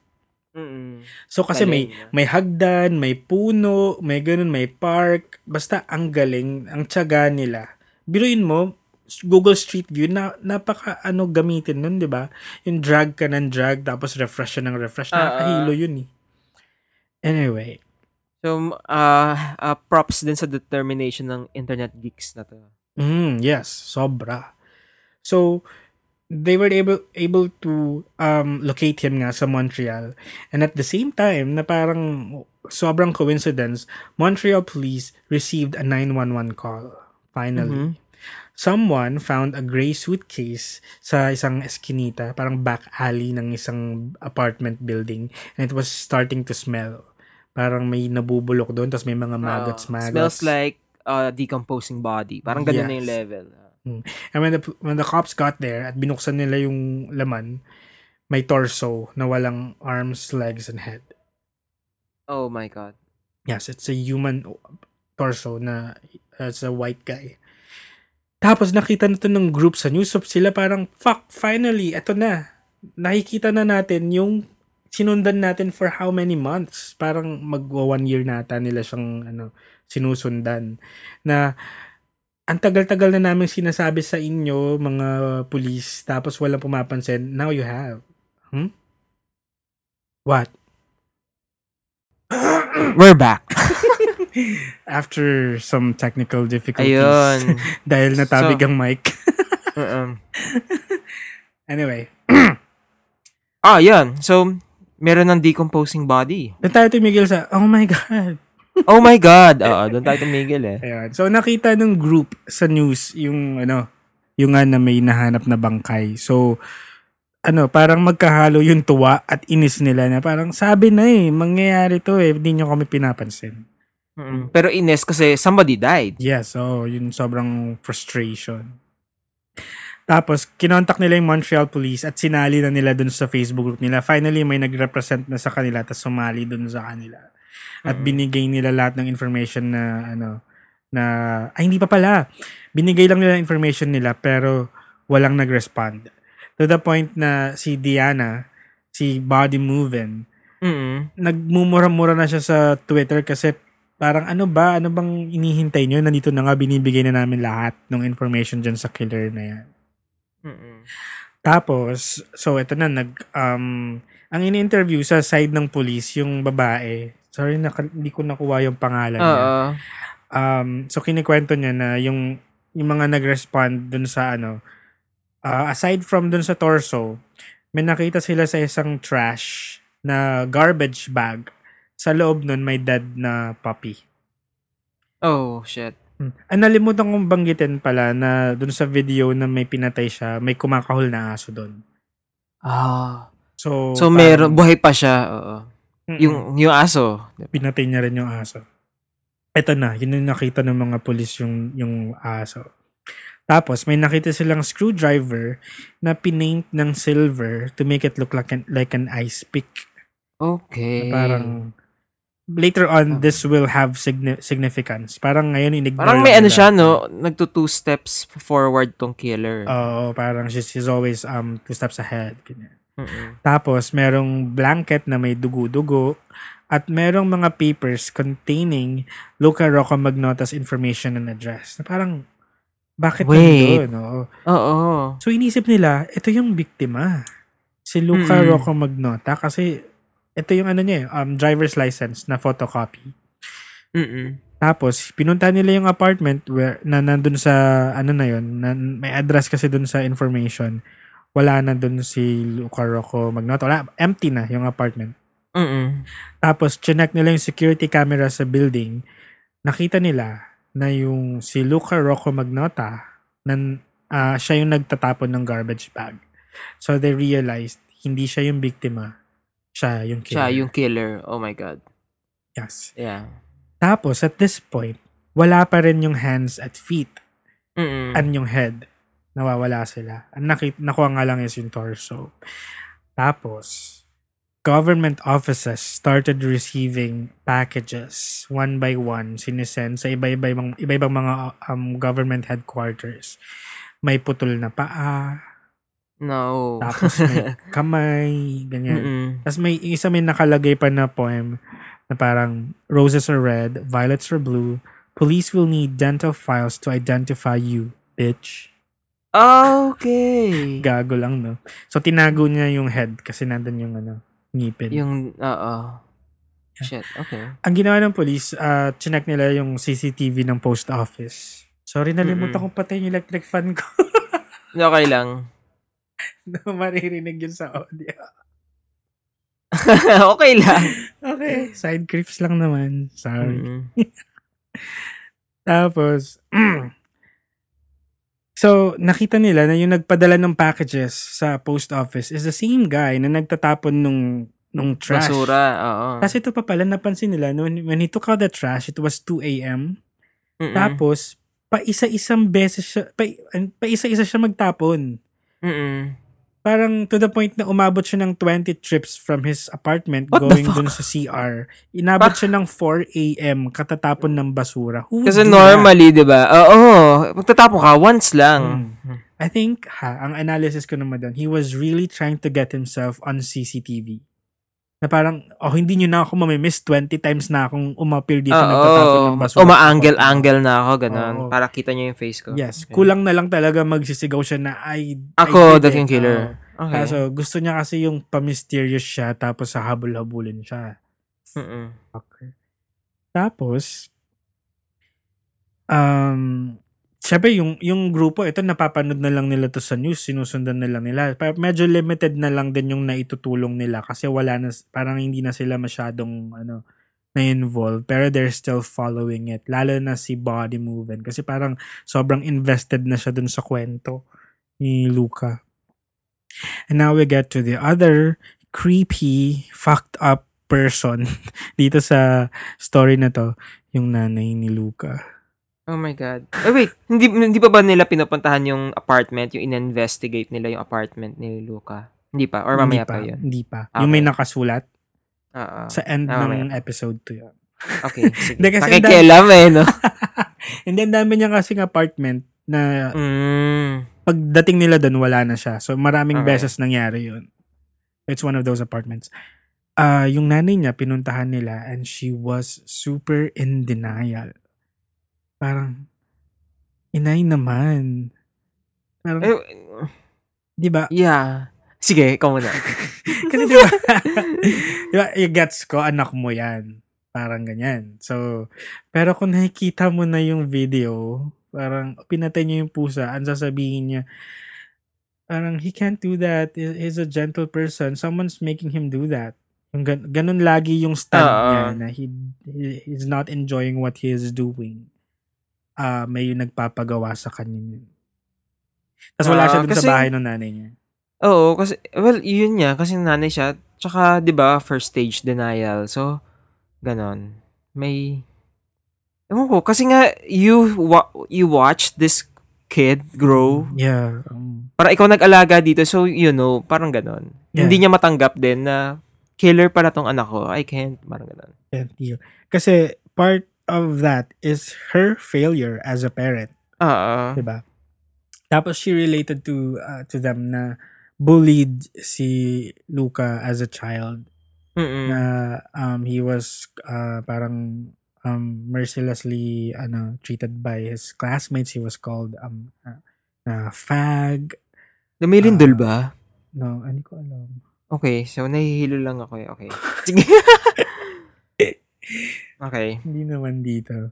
Mm-mm. So kasi may Galing. may hagdan, may puno, may ganun, may park. Basta ang galing, ang tiyaga nila. Biruin mo, Google Street View, na, napaka ano gamitin nun, di ba? Yung drag ka ng drag, tapos refresh ng refresh. Ah, Nakakahilo yun eh. Anyway, So, uh, uh, props din sa determination ng internet geeks na to. Mm, yes, sobra. So, they were able able to um locate him nga sa Montreal. And at the same time, na parang sobrang coincidence, Montreal police received a 911 call. Finally. Mhm. Someone found a gray suitcase sa isang eskinita, parang back alley ng isang apartment building, and it was starting to smell. Parang may nabubulok doon, tapos may mga maggots, Oo. maggots. Smells like uh, decomposing body. Parang ganun na yung Yes. Level. And when the, when the cops got there at binuksan nila yung laman, may torso na walang arms, legs, and head. Oh my God. Yes, it's a human torso na uh, it's a white guy. Tapos nakita na to ng group sa news. So sila parang, fuck, finally, eto na. Nakikita na natin yung sinundan natin for how many months. Parang magwa one year nata nila siyang ano, sinusundan. Na ang tagal-tagal na namin sinasabi sa inyo, mga police, tapos walang pumapansin. Now you have. Hmm? What? We're back. After some technical difficulties. Ayun. dahil natabig So- ang mic. Uh-um. anyway, Ah, yan. So, meron ng decomposing body. doon tayo tumigil sa, oh my God. Oh my God. Oo, doon tayo tumigil eh. Ayan. So, nakita ng group sa news yung, ano, yung nga na may nahanap na bangkay. So, ano, parang magkahalo yung tuwa at inis nila na parang sabi na eh, mangyayari to eh, hindi nyo kami pinapansin. Mm-mm. Pero ines kasi somebody died. Yeah, so yun sobrang frustration. Tapos, kinontak nila yung Montreal Police at sinali na nila dun sa Facebook group nila. Finally, may nag-represent na sa kanila at sumali dun sa kanila. At Mm. binigay nila lahat ng information na, ano, na, ay hindi pa pala. Binigay lang nila information nila pero walang nag-respond. To the point na si Diana, si Body Movin, Mm-mm. nagmumura-mura na siya sa Twitter kasi parang ano ba, ano bang inihintay nyo? Nandito na nga, binibigay na namin lahat ng information dyan sa killer na yan. Mm-mm. Tapos, so ito na, nag, um, ang ini-interview sa side ng police, yung babae, sorry, naka, hindi ko nakuha yung pangalan niya. Um, so kinikwento niya na yung, yung mga nag-respond dun sa ano, ah, aside from dun sa torso, may nakita sila sa isang trash na garbage bag. Sa loob nun may dead na puppy. Oh, shit. Hmm. Ah, nalimutan kong banggitin pala na dun sa video na may pinatay siya, may kumakahol na aso dun. Ah. So, So, parang- meron, buhay pa siya. Oo. Mm-mm. Yung, yung aso. pinatay niya rin yung aso. Eto na, yun yung nakita ng mga pulis yung, yung aso. Tapos, may nakita silang screwdriver na pinaint ng silver to make it look like an, like an ice pick. Okay. Parang, later on, this will have signi- significance. Parang ngayon, inignore Parang may ano siya, no? Nagto two steps forward tong killer. Oo, parang she's, she's always um two steps ahead. Ganyan. Mm-mm. Tapos, merong blanket na may dugo-dugo at merong mga papers containing Luca Rocco Magnota's information and address. Na parang, bakit Wait. nandun? Oo. Oo. So, inisip nila, ito yung biktima. Si Luca Mm-mm. Rocco Magnota kasi ito yung ano niya, eh, um, driver's license na photocopy. Mm-mm. Tapos, pinunta nila yung apartment where, na nandun sa, ano na yun, na, may address kasi dun sa information. Wala na dun si Luca Rocco Magnota. Wala, empty na yung apartment. Mm-mm. Tapos, chinek nila yung security camera sa building. Nakita nila na yung si Luca Rocco Magnota, na, ah, siya yung nagtatapon ng garbage bag. So, they realized, hindi siya yung biktima. Siya yung killer. Siya yung killer. Oh my God. Yes. Yeah. Tapos, at this point, wala pa rin yung hands at feet. Mm-mm. and yung head. Nawawala sila. Ang nakit nakuha nga lang is yung torso. Tapos, government offices started receiving packages one by one sinisend sa iba-ibang iba-ibang mga um, government headquarters. May putol na paa, no. tapos may kamay, ganyan. Mm-mm. Tapos may isa may nakalagay pa na poem na parang roses are red, violets are blue. Police will need dental files to identify you, bitch. Okay. Gago lang, no? So, tinago niya yung head kasi nandun yung ano, ngipin. Yung, oo. Shit, okay. Ang ginawa ng police, uh, chinek nila yung CCTV ng post office. Sorry, nalimutan Mm-mm. kong patayin yung electric fan ko. Okay lang. na maririnig yun sa audio. okay lang. Okay, side creeps lang naman. Sorry. Mm-mm. Tapos, so, nakita nila na yung nagpadala ng packages sa post office is the same guy na nagtatapon nung, nung trash. Basura, oo. Kasi ito pa pala, napansin nila, no, when, he took out the trash, it was 2 a.m. Mm-mm. Tapos, pa isa-isang beses siya, pa, pa isa-isa siya magtapon. Mm. Parang to the point na umabot siya ng 20 trips from his apartment What going dun sa CR. Inabot Pa- siya ng 4 a.m. katatapon ng basura. Who Kasi normally, di ba? Oo, magtatapon ka once lang. that? I think, ha, ang analysis ko naman doon, he was really trying to get himself on CCTV. Na parang, oh, hindi nyo na ako mamimiss 20 times na akong umapil dito nagtatapon Oo. ng basura. Uma-angle-angle na ako, ganun. Oo. Para kita niyo yung face ko. Yes, Okay. kulang na lang talaga magsisigaw siya na I Ako, I the king killer. Oo. Okay. Kaso gusto niya kasi yung pa-mysterious siya tapos sa habol-habulin siya. Mm-mm. Okay. Tapos, um, syempre yung, yung grupo, ito napapanood na lang nila to sa news, sinusundan na lang nila. Pa- medyo limited na lang din yung naitutulong nila kasi wala na, parang hindi na sila masyadong, ano, na-involved. Pero they're still following it. Lalo na si Body Movement. Kasi parang sobrang invested na siya dun sa kwento ni Luca. And now we get to the other creepy, fucked up person dito sa story na to, yung nanay ni Luca. Oh my God. Eh, wait, hindi, hindi pa ba nila pinupuntahan yung apartment, yung in-investigate nila yung apartment ni Luca? Hindi pa? Or mamaya hindi pa, yun? Hindi pa. Okay. Yung may nakasulat Oo. sa end Ah, ng episode 2 yun. Okay, sige. Kasi Nakikialam eh, no? And then dami niya kasing apartment na Mm. pagdating nila doon wala na siya. So maraming Okay. beses nangyari yun. It's one of those apartments. Ah, yung nanay niya pinuntahan nila and she was super in denial. Parang inay naman. Parang, Eh, 'di ba? yeah. Sige, ikaw muna. Kasi 'di ba? 'Di ba, yung gets ko anak mo 'yan. Parang ganyan. So, pero kung nakikita mo na yung video, parang pinatay niya yung pusa, ang sasabihin niya, parang he can't do that. He- He's a gentle person. Someone's making him do that. Yung gan- ganun lagi yung stand Oo. niya na he, he he's not enjoying what he is doing. Ah, may nagpapagawa sa kanya yun. Tapos wala Ah, siya dun kasi- sa bahay ng nanay niya. Oo, kasi, well, yun niya, kasi nanay siya, tsaka, di ba, first stage denial. So, ganon. May, ewan ko, kasi nga, you, wa- you watch this kid grow, Yeah. um, para ikaw nag-alaga dito, so, you know, parang ganon. Yeah. Hindi niya matanggap din na, killer pala tong anak ko, I can't, parang ganon. can't deal. Kasi part of that is her failure as a parent, Oo. 'di ba? Tapos she related to uh, to them na bullied si Luca as a child Mm-mm. na um he was uh, parang um mercilessly ano treated by his classmates he was called um uh, na fag Lumilindol Ah. ba? no hindi ko alam Okay, so nahihilo lang ako eh. Okay. Sige. okay. Hindi naman dito.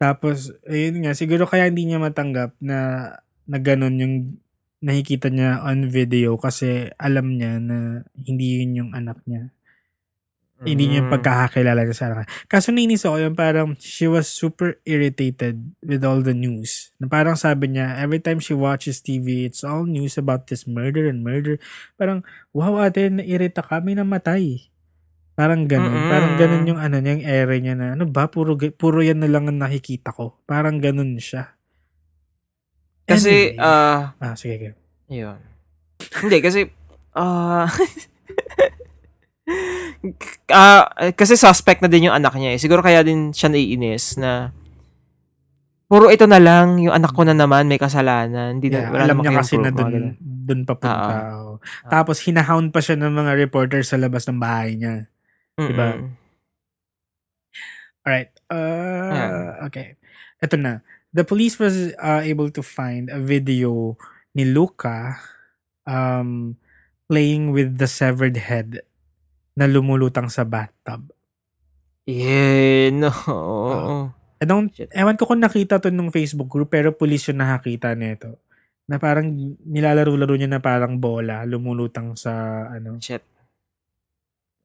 Tapos, ayun nga, siguro kaya hindi niya matanggap na, na ganun yung nakikita niya on video kasi alam niya na hindi yun yung anak niya. Hindi niya yung Mm. pagkakakilala niya sa anak. Kaso nainis ako yung parang she was super irritated with all the news. Na parang sabi niya, every time she watches TV, it's all news about this murder and murder. Parang, wow ate, nairita kami namatay. Parang ganun. Mm-mm. Parang ganun yung ano niya, yung ere niya na, ano ba, puro, puro yan na lang ang nakikita ko. Parang ganun siya. Kasi, Anyway. ah, ah, sige, sige. Yun. Hindi, kasi, ah, ah, kasi suspect na din yung anak niya eh. Siguro kaya din siya naiinis na puro ito na lang, yung anak ko na naman may kasalanan. Hindi Yeah, na, wala alam niya kasi na dun, dun papunta. oh. Tapos hinahound pa siya ng mga reporters sa labas ng bahay niya. Diba? Mm-mm. Alright. Uh, Yeah. Okay. Ito na. The police was uh, able to find a video ni Luca um, playing with the severed head na lumulutang sa bathtub. Yeah, no. I don't, Shit. ewan ko kung nakita to nung Facebook group pero police yung nakakita nito. Na parang nilalaro-laro niya na parang bola lumulutang sa ano. Shit.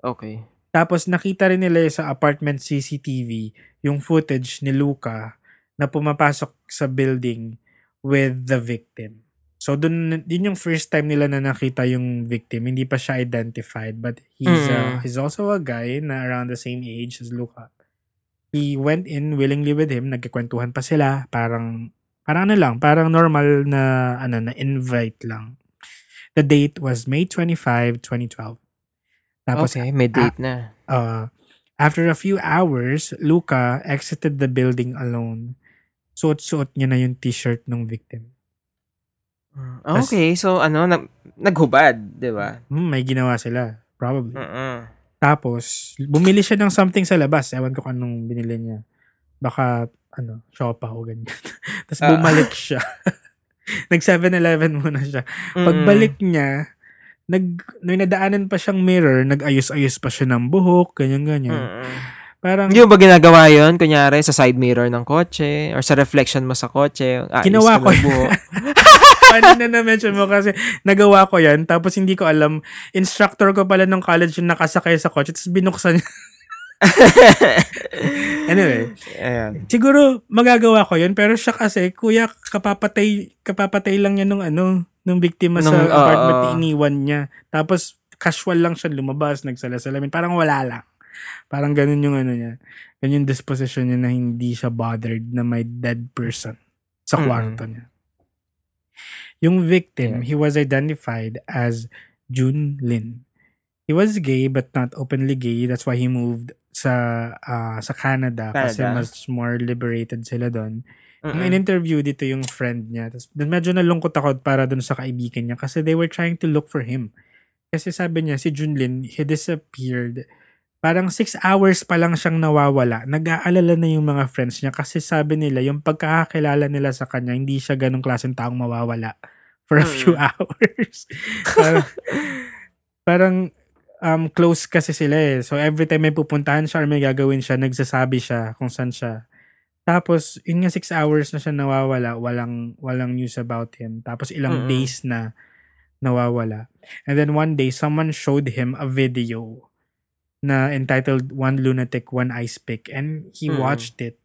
Okay. Tapos nakita rin nila sa apartment CCTV yung footage ni Luca na pumapasok sa building with the victim. So dun din yung first time nila na nakita yung victim. Hindi pa siya identified but he's uh, Mm. he's also a guy na around the same age as Luca. he went in willingly with him, nagkikwentuhan pa sila, parang, parang ano lang, parang normal na, ano, na invite lang. The date was May 25, 2012. Tapos, okay, may date na. uh, after a few hours, Luca exited the building alone. Suot-suot niya na yung t-shirt ng victim. Tas- Okay, so ano, nag, naghubad, di ba? Hmm, may ginawa sila. Probably. Mm-mm. Tapos, bumili siya ng something sa labas. Ewan ko kung anong binili niya. Baka, ano, siopa o ganyan. Tapos Ah. bumalik siya. Nag 7-Eleven muna siya. Mm-mm. Pagbalik niya, nag, nung nadaanan pa siyang mirror, nag-ayos-ayos pa siya ng buhok, ganyan-ganyan. Mm-mm. Parang, mo ba ginagawa yun? Kunyari, sa side mirror ng kotse or sa reflection mo sa kotse. Ah, Ginawa ko buhok. funny na na-mention mo kasi nagawa ko yan, tapos hindi ko alam, instructor ko pala ng college yung nakasakay sa kotse, tapos binuksan niya. anyway, Ayan. siguro magagawa ko yun, pero siya kasi, kuya, kapapatay, kapapatay lang niya nung ano, nung biktima sa Nung- oo, apartment, oo. iniwan niya. Tapos, casual lang siya lumabas, nagsalasalamin, parang wala lang. Parang ganun yung ano niya. Ganun yung disposition niya na hindi siya bothered na may dead person sa kwarto niya. Yung victim, Yeah. he was identified as Jun Lin. He was gay but not openly gay. That's why he moved sa ah, sa Canada, kasi Canada. mas more liberated sila doon. Yung Mm-mm. in-interview dito yung friend niya. Tapos medyo nalungkot ako para dun sa kaibigan niya kasi they were trying to look for him. Kasi sabi niya, si Junlin, he disappeared. Parang six hours pa lang siyang nawawala. Nag-aalala na yung mga friends niya kasi sabi nila, yung pagkakakilala nila sa kanya, hindi siya ganong klaseng taong mawawala for a few Mm. hours. parang, parang um, close kasi sila eh. So every time may pupuntahan siya or may gagawin siya, nagsasabi siya kung saan siya. Tapos, yun nga six hours na siya nawawala, walang, walang news about him. Tapos ilang Mm-mm. days na nawawala. And then one day, someone showed him a video na entitled One Lunatic, One Ice Pick. And he Mm. watched it.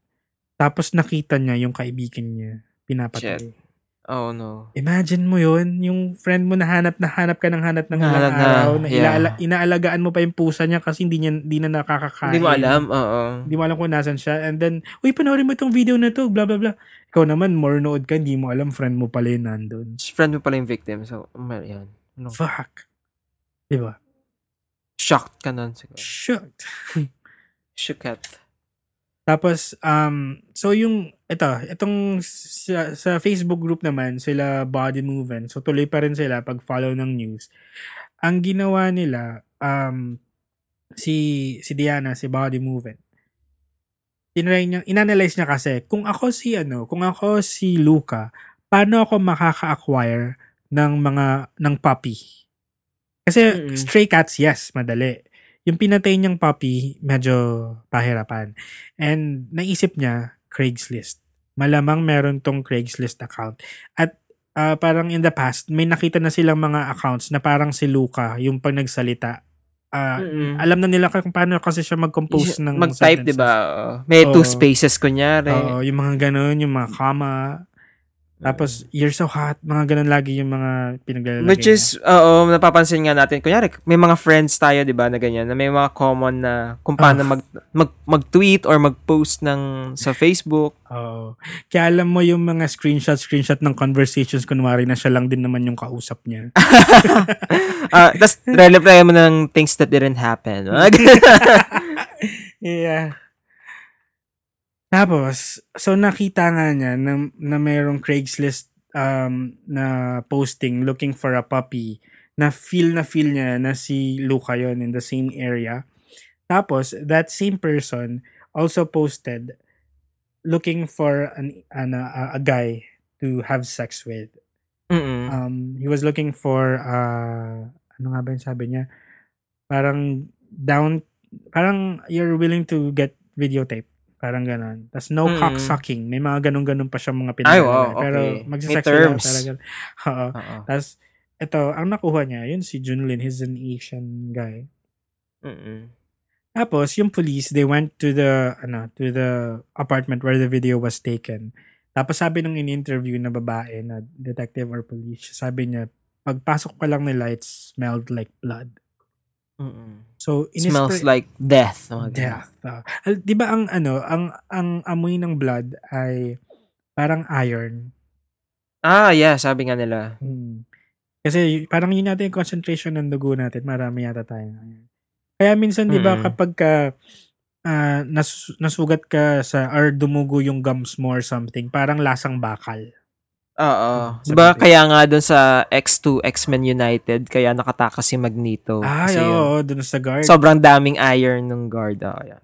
Tapos nakita niya yung kaibigan niya pinapatay. Oh, no. Imagine mo yun, yung friend mo nahanap na hanap ka ng hanap ng ilang Hanap na, araw, na yeah. inaalagaan mo pa yung pusa niya kasi hindi niya hindi na nakakakain. Hindi mo alam, oo. Hindi mo alam kung nasan siya. And then, uy, panoorin mo itong video na to, blah, blah, blah. Ikaw naman, more nood ka, hindi mo alam, friend mo pala yun nandun. Friend mo pala yung victim, so, mal- yan. No. Fuck. Diba? Shocked ka nun siguro. Shoot. Shookat. Tapos, um, so yung, ito, itong sa, sa Facebook group naman, sila Body Movement, so tuloy pa rin sila pag follow ng news. Ang ginawa nila, um, si, si Diana, si Body Movement, tinry niya, inanalyze niya kasi, kung ako si, ano, kung ako si Luca, paano ako makaka-acquire ng mga, ng puppy? Kasi, Mm. stray cats, yes, madali yung pinatay niyang puppy, medyo pahirapan. And naisip niya, Craigslist. Malamang meron tong Craigslist account. At ah, parang in the past, may nakita na silang mga accounts na parang si Luca, yung pag nagsalita. ah, Mm-mm. alam na nila kung paano kasi siya mag-compose ng Mag-type, di ba? May two Oo. spaces, kunyari. Oo, yung mga ganun, yung mga comma. Tapos, you're so hot. Mga ganun lagi yung mga pinaglalagay Which is, oo, napapansin nga natin. Kunyari, may mga friends tayo, di ba, na ganyan, na may mga common na kung paano Ah. mag, mag, mag-tweet or mag-post ng sa Facebook. Oo. Kaya alam mo yung mga screenshot, screenshot ng conversations, kunwari na siya lang din naman yung kausap niya. Ah, Tapos, reply mo ng things that didn't happen. yeah. Tapos, so nakita nga niya na, na mayroong Craigslist um, na posting looking for a puppy na feel na feel niya na si Luca yon in the same area. Tapos, that same person also posted looking for an, an a, a guy to have sex with. Mm-mm. um, he was looking for, uh, ano nga ba yung sabi niya? Parang down, parang you're willing to get videotape. Parang ganon. Tapos no Mm. cocksucking. May mga ganon-ganon pa siya mga Ay, pinag wow, Pero okay. magsasex May sila talaga. Oo. Oo. Tapos, ito, ang nakuha niya, yun si Junlin. He's an Asian guy. Mm-mm. Tapos, yung police, they went to the, ano, to the apartment where the video was taken. Tapos sabi nung in-interview na babae na detective or police, sabi niya, pagpasok pa lang nila, it smelled like blood. Mm-mm. So, Smells like death. Death. Al- 'Di ba ang ano, ang ang amoy ng blood ay parang iron. Ah, yeah. Sabi nga nila. Hmm. Kasi parang yun natin yung concentration ng dugo natin, marami yata tayo. Kaya minsan 'di ba Mm. kapag ka ah, nas- nasugat ka sa or dumugo yung gums mo or something, parang lasang bakal. Oo. Hmm, Diba kaya nga dun sa X2, X-Men United, kaya nakatakas si Magneto. Ay, oo, dun sa guard. Sobrang daming iron ng guard. Oh, yeah.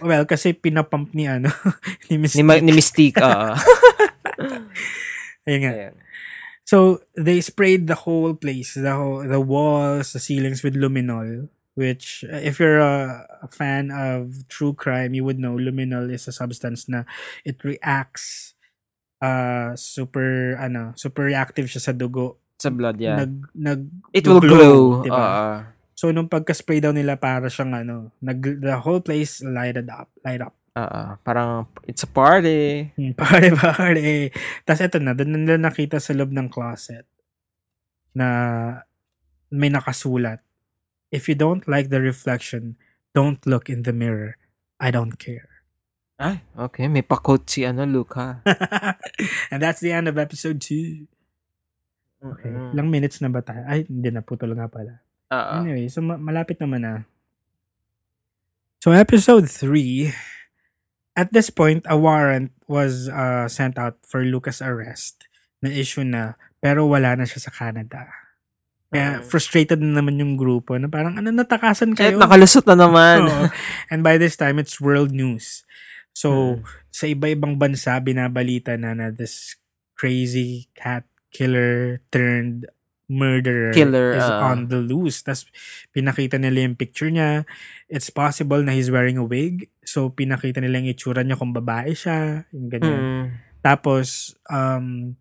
well, kasi pinapump ni ano, ni Mystique. Ni, Ma- ni Mystique, oo. Ayun nga. Ayan. So they sprayed the whole place, the whole, the walls, the ceilings with luminol. Which, uh, if you're a, a fan of true crime, you would know luminol is a substance na it reacts uh super ano super reactive siya sa dugo Sa blood, yeah. nag nag It will glow. diba? Oo. so nung pagka-spray daw nila para siyang ano nag the whole place lighted up light up Oo. Parang, it's a party. Hmm, pare pare tapos eto na doon nila nakita sa loob ng closet na may nakasulat if you don't like the reflection don't look in the mirror I don't care Ay, okay. May pa-quote si ano, Luca. and that's the end of episode 2 okay Mm-mm. ilang minutes na ba tayo ay hindi na putol nga pala Oo. Anyway, so ma- malapit naman na. So episode 3, at this point, a warrant was uh, sent out for Lucas' arrest na issue na pero wala na siya sa Canada. Kaya Mm. frustrated na naman yung grupo na parang ano natakasan Kahit kayo. nakalusot na naman. And by this time, it's world news. So, Mm. sa iba-ibang bansa, binabalita na na this crazy cat killer turned murderer Killer, is ah. on the loose. Tapos, pinakita nila yung picture niya. It's possible na he's wearing a wig. So, pinakita nila yung itsura niya kung babae siya. Yung ganyan. Mm. Tapos, um,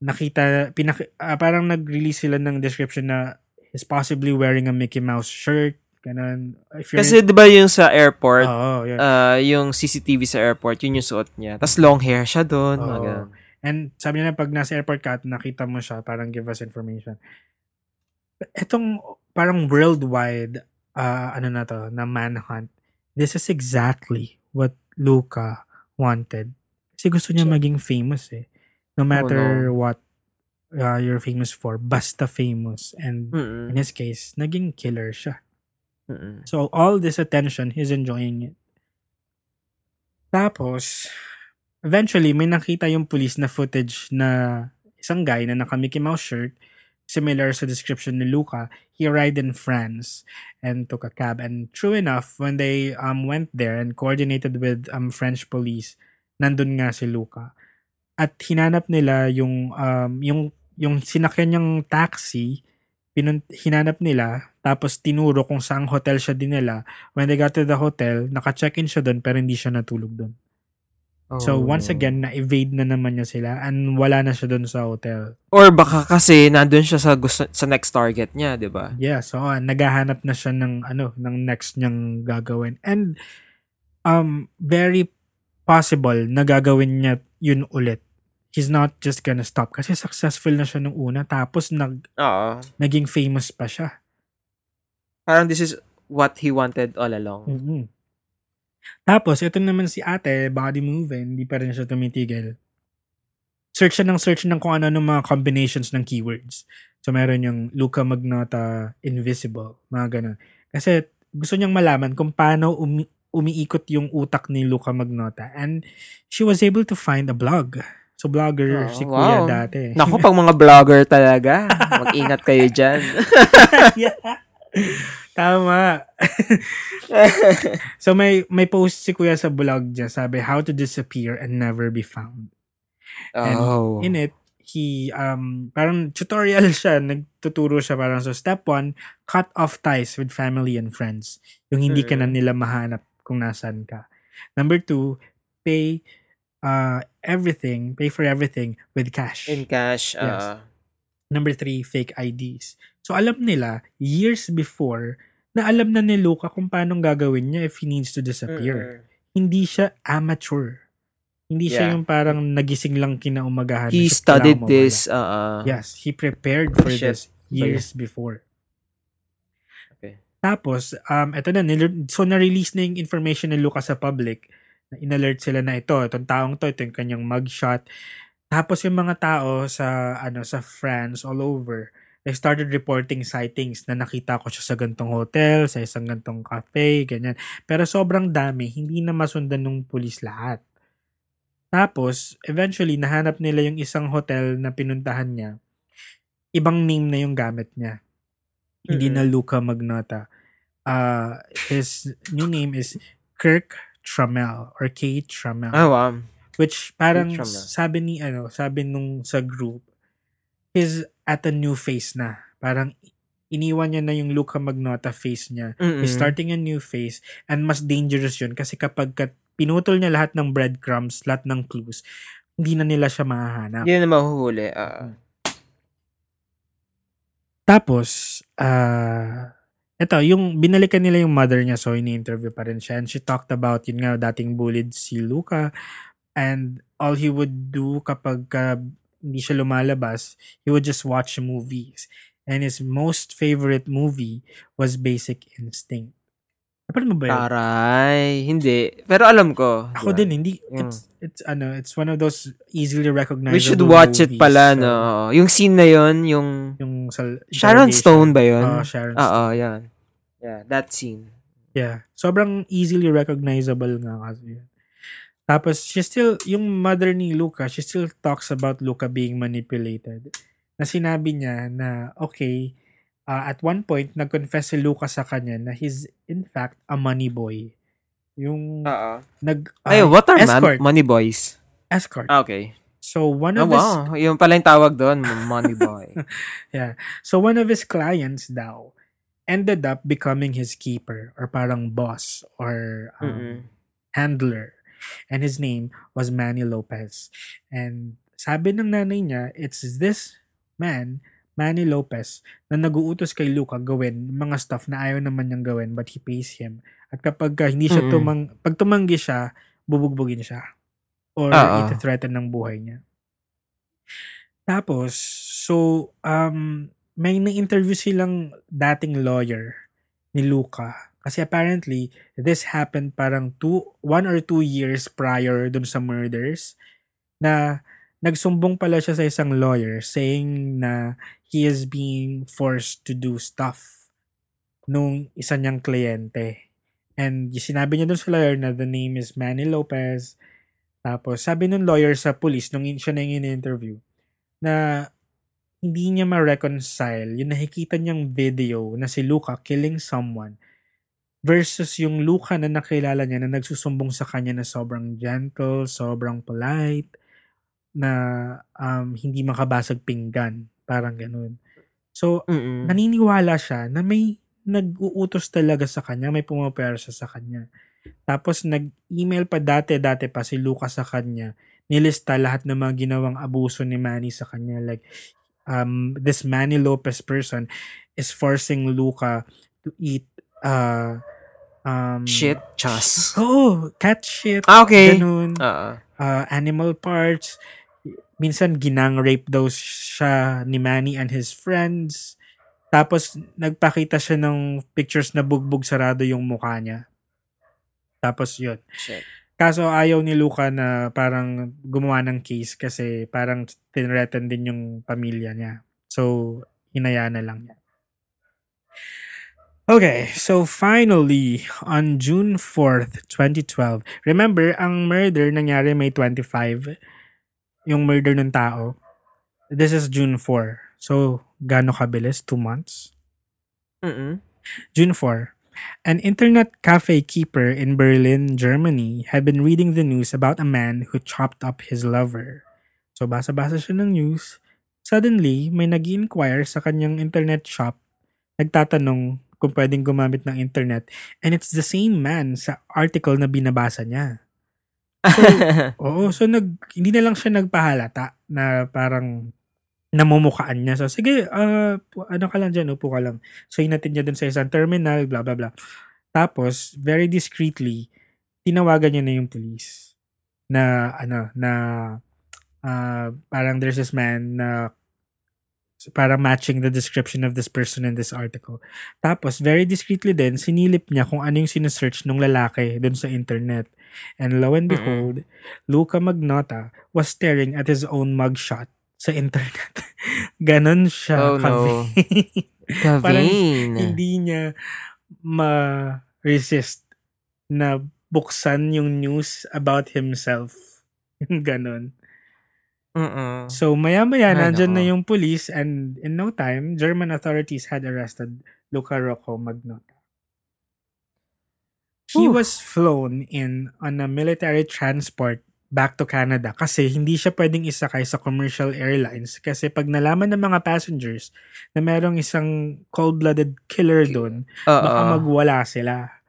nakita, pinak- ah, parang nag-release sila ng description na he's possibly wearing a Mickey Mouse shirt. Ganun. If you're Kasi 'di ba yung sa airport, Oo, yun. ah, yung CCTV sa airport, yun yung suot niya. Tapos long hair siya doon, ganun. And sabi niya na pag nasa airport ka at nakita mo siya, parang give us information. Itong parang worldwide, uh, ano na to, na manhunt, this is exactly what Luca wanted. Kasi gusto niya maging famous eh. No matter what uh, you're famous for, basta famous. And Mm-mm. in his case, naging killer siya. Mm-mm. So, all this attention, he's enjoying it. Tapos, eventually, may nakita yung police na footage na isang guy na naka Mickey Mouse shirt, similar sa description ni Luca, he arrived in France and took a cab. And true enough, when they um went there and coordinated with um French police, nandun nga si Luca. At hinanap nila yung um yung yung sinakyan niyang taxi, pinun- hinanap nila, tapos tinuro kung saang hotel siya dinala. When they got to the hotel, naka-check-in siya doon pero hindi siya natulog doon. So Oh. once again, na-evade na naman niya sila and wala na siya doon sa hotel. Or baka kasi nandun siya sa gusto, sa next target niya, 'di ba? Yeah, so uh, naghahanap na siya ng ano, ng next niyang gagawin. And um very possible na gagawin niya yun ulit. He's not just gonna stop kasi successful na siya nung una tapos nag Oo. naging famous pa siya. Parang this is what he wanted all along. Mhm. Tapos, ito naman si ate, body moving, hindi pa rin siya tumitigil. Search siya ng search ng kung ano ng mga combinations ng keywords. So, meron yung Luca Magnota Invisible, mga ganun. Kasi, gusto niyang malaman kung paano umi- umiikot yung utak ni Luca Magnota. And she was able to find a blog. So, blogger Oh, si Kuya wow. dati. Naku, pag mga vlogger talaga, mag-ingat kayo dyan. yeah. Tama. so may may post si Kuya sa blog niya, sabi how to disappear and never be found. And oh. In it, he um parang tutorial siya, nagtuturo siya parang so step one, cut off ties with family and friends. Yung hindi ka na Mm. nila mahanap kung nasan ka. Number two, pay uh everything, pay for everything with cash. In cash. Yes. ah. Number three, fake IDs. So alam nila, years before, na alam na ni Luca kung paano gagawin niya if he needs to disappear. Mm-mm. Hindi siya amateur. Hindi siya Yeah. yung parang nagising lang kinaumagahan. na He siya studied this. Uh, Yes, he prepared for Shit. this years before. Okay. Tapos, um, eto na, nil- so na-release na yung information ni Luca sa public. Na in-alert sila na ito, itong taong to, ito yung kanyang mugshot. Tapos yung mga tao sa, ano, sa France, all over, they started reporting sightings na nakita ko siya sa gantong hotel, sa isang gantong cafe, ganyan. Pero sobrang dami, hindi na masundan ng pulis lahat. Tapos, eventually, nahanap nila yung isang hotel na pinuntahan niya. Ibang name na yung gamit niya. Hindi na Luca Magnata. Uh, his new name is Kirk Trammell or K. Trammell. Ah, wow. Which parang sabi ni ano, sabi nung sa group is at a new phase na. Parang iniwan niya na yung Luca Magnata face niya. Mm-mm. He's starting a new phase and mas dangerous yun kasi kapag ka pinutol niya lahat ng breadcrumbs, lahat ng clues, hindi na nila siya mahahanap. Yun na mahuhuli. ah. Tapos, ah eto, yung binalikan nila yung mother niya, so ini-interview pa rin siya. And she talked about, yun nga, dating bullied si Luca. And all he would do kapag ka hindi siya lumalabas, he would just watch movies. And his most favorite movie was Basic Instinct. Napanood mo ba yun? Taray. Hindi. Pero alam ko. Ako Diba? din, hindi. Mm. It's, it's, ano, it's one of those easily recognizable We should watch it movies. pala, So, no? Oo. Yung scene na yun, yung... Yung sa Sharon interrogation. Stone ba yun? Oo, Sharon Oo, Stone. yan. Yeah, that scene. Yeah. Sobrang easily recognizable nga kasi yun. Tapos, she still, yung mother ni Luca, she still talks about Luca being manipulated. Na sinabi niya na, okay, uh, at one point, nag-confess si Luca sa kanya na he's, in fact, a money boy. Yung, Oo. nag, uh, Ay, what are man- escort. money boys? escort. Ah, okay. So, one Oh, of his, wow. Yung pala yung tawag doon, money boy. yeah. So, one of his clients daw ended up becoming his keeper or parang boss or um, Mm-mm. handler. And his name was Manny Lopez. And sabi ng nanay niya, it's this man, Manny Lopez, na naguutos kay Luca gawin mga stuff na ayaw naman niyang gawin but he pays him. At kapag ka hindi siya tumang, pag tumanggi siya, bubugbugin siya. Or Oo. iti-threaten ng buhay niya. Tapos, so, um, may na-interview silang dating lawyer ni Luca. Kasi apparently, this happened parang two, one or two years prior dun sa murders na nagsumbong pala siya sa isang lawyer saying na he is being forced to do stuff nung isa niyang kliyente. And sinabi niya dun sa lawyer na the name is Manny Lopez. Tapos sabi nung lawyer sa police nung siya na yung in-interview na hindi niya ma-reconcile yung nakikita niyang video na si Luca killing someone versus yung Luca na nakilala niya na nagsusumbong sa kanya na sobrang gentle, sobrang polite, na um, hindi makabasag pinggan. Parang ganun. So, Mm-mm. naniniwala siya na may nag-uutos talaga sa kanya, may pumapersa sa kanya. Tapos nag-email pa dati-dati pa si Lucas sa kanya, nilista lahat ng mga ginawang abuso ni Manny sa kanya. Like, um, this Manny Lopez person is forcing Luca to eat uh, um, Shit, chas. Oo, cat shit. Ah, okay. Ganun. Oo. Uh, animal parts. Minsan ginang rape daw siya ni Manny and his friends. Tapos nagpakita siya ng pictures na bugbog sarado yung mukha niya. Tapos yun. Shit. Kaso ayaw ni Luca na parang gumawa ng case kasi parang tinreten din yung pamilya niya. So, hinaya na lang niya. Okay, so finally, on June 4th, 2012, remember, ang murder nangyari May 25, yung murder ng tao. This is June 4. So, gaano kabilis? Two months? Mm-mm. June 4. An internet cafe keeper in Berlin, Germany, had been reading the news about a man who chopped up his lover. So, basa-basa siya ng news. Suddenly, may nag inquire sa kanyang internet shop. Nagtatanong kung pwedeng gumamit ng internet. And it's the same man sa article na binabasa niya. Oo, so nag, hindi na lang siya nagpahalata na parang namumukaan niya. So, sige, pu- ano ka lang dyan, upo ka lang. So, inatin niya dun sa isang terminal, blah, blah, blah. Tapos, very discreetly, tinawagan niya na yung police. Na, ano, na, ah, parang there's this man na para matching the description of this person in this article. Tapos, very discreetly din, sinilip niya kung ano yung sinesearch ng lalaki dun sa internet. And lo and behold, Luca Magnota was staring at his own mugshot sa internet. Ganon siya. Oh, no. ka-vain. Parang hindi niya ma-resist na buksan yung news about himself. Ganon. Mm-mm. So, maya-maya, Ay, na yung police and in no time, German authorities had arrested Luca Rocco Magnota. He Whew. was flown in on a military transport back to Canada kasi hindi siya pwedeng isakay sa commercial airlines kasi pag nalaman ng mga passengers na merong isang cold-blooded killer doon, baka Oo. magwala sila.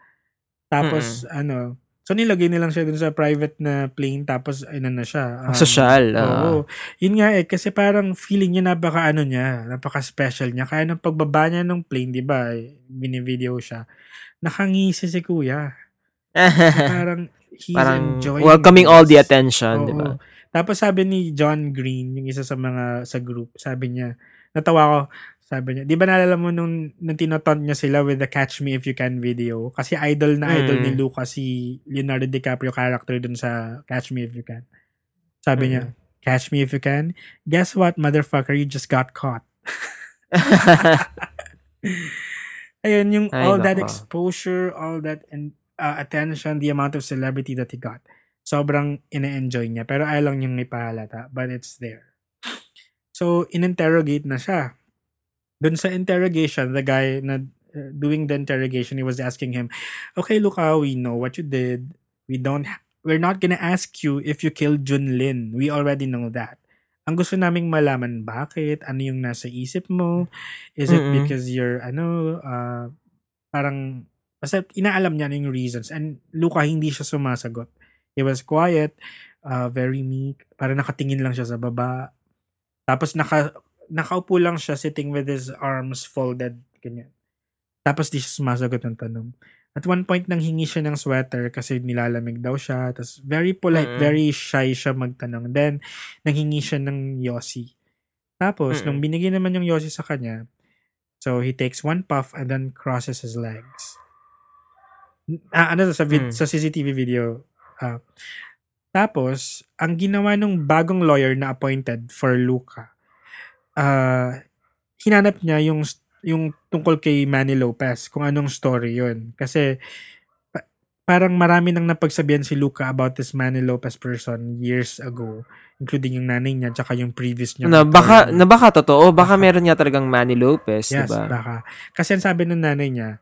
Tapos, ano, so nilagay nilang siya dun sa private na plane tapos, ano na siya. um, Social. oo. Oo. Yun nga eh, kasi parang feeling niya napaka ano niya, napaka-special niya. Kaya nung pagbaba niya ng plane, di ba, eh, binivideo siya, nakangisi si kuya. Parang he's Parang enjoying welcoming all the this. attention, di ba? Tapos sabi ni John Green, yung isa sa mga sa group, sabi niya, natawa ko, sabi niya, di ba naalala mo nung, nung tinotaunt niya sila with the Catch Me If You Can video? Kasi idol na idol Mm. ni Luca si Leonardo DiCaprio character dun sa Catch Me If You Can. Sabi niya, Catch Me If You Can? Guess what, motherfucker, you just got caught. Ayun, yung Ay, all that nako. exposure, all that and uh, attention, the amount of celebrity that he got. Sobrang ine-enjoy niya. Pero ayaw lang yung ipahalata. But it's there. So, in-interrogate na siya. Doon sa interrogation, the guy na uh, doing the interrogation, he was asking him, Okay, Luca, we know what you did. We don't, we're not gonna ask you if you killed Junlin. We already know that. Ang gusto naming malaman, bakit? Ano yung nasa isip mo? Is it Mm-mm. because you're, ano, uh, parang, basta inaalam niya yung reasons. And Luca, hindi siya sumasagot. He was quiet, uh, very meek. Parang nakatingin lang siya sa baba. Tapos naka, nakaupo lang siya sitting with his arms folded. Ganyan. Tapos di siya sumasagot ng tanong. At one point, nang hingi siya ng sweater kasi nilalamig daw siya. Tapos very polite, Mm-mm. very shy siya magtanong. Then, nanghingi siya ng Yossi. Tapos, Mm-mm. nung binigay naman yung Yossi sa kanya, so he takes one puff and then crosses his legs. Ah, ano sa, vid- Mm. sa CCTV video. Ah. tapos, ang ginawa ng bagong lawyer na appointed for Luca, ah hinanap niya yung yung tungkol kay Manny Lopez, kung anong story yun. Kasi pa- parang marami nang napagsabihan si Luca about this Manny Lopez person years ago, including yung nanay niya tsaka yung previous niya. na baka na baka totoo, baka meron niya talagang Manny Lopez, Yes, di ba? baka. Kasi ang sabi ng nanay niya,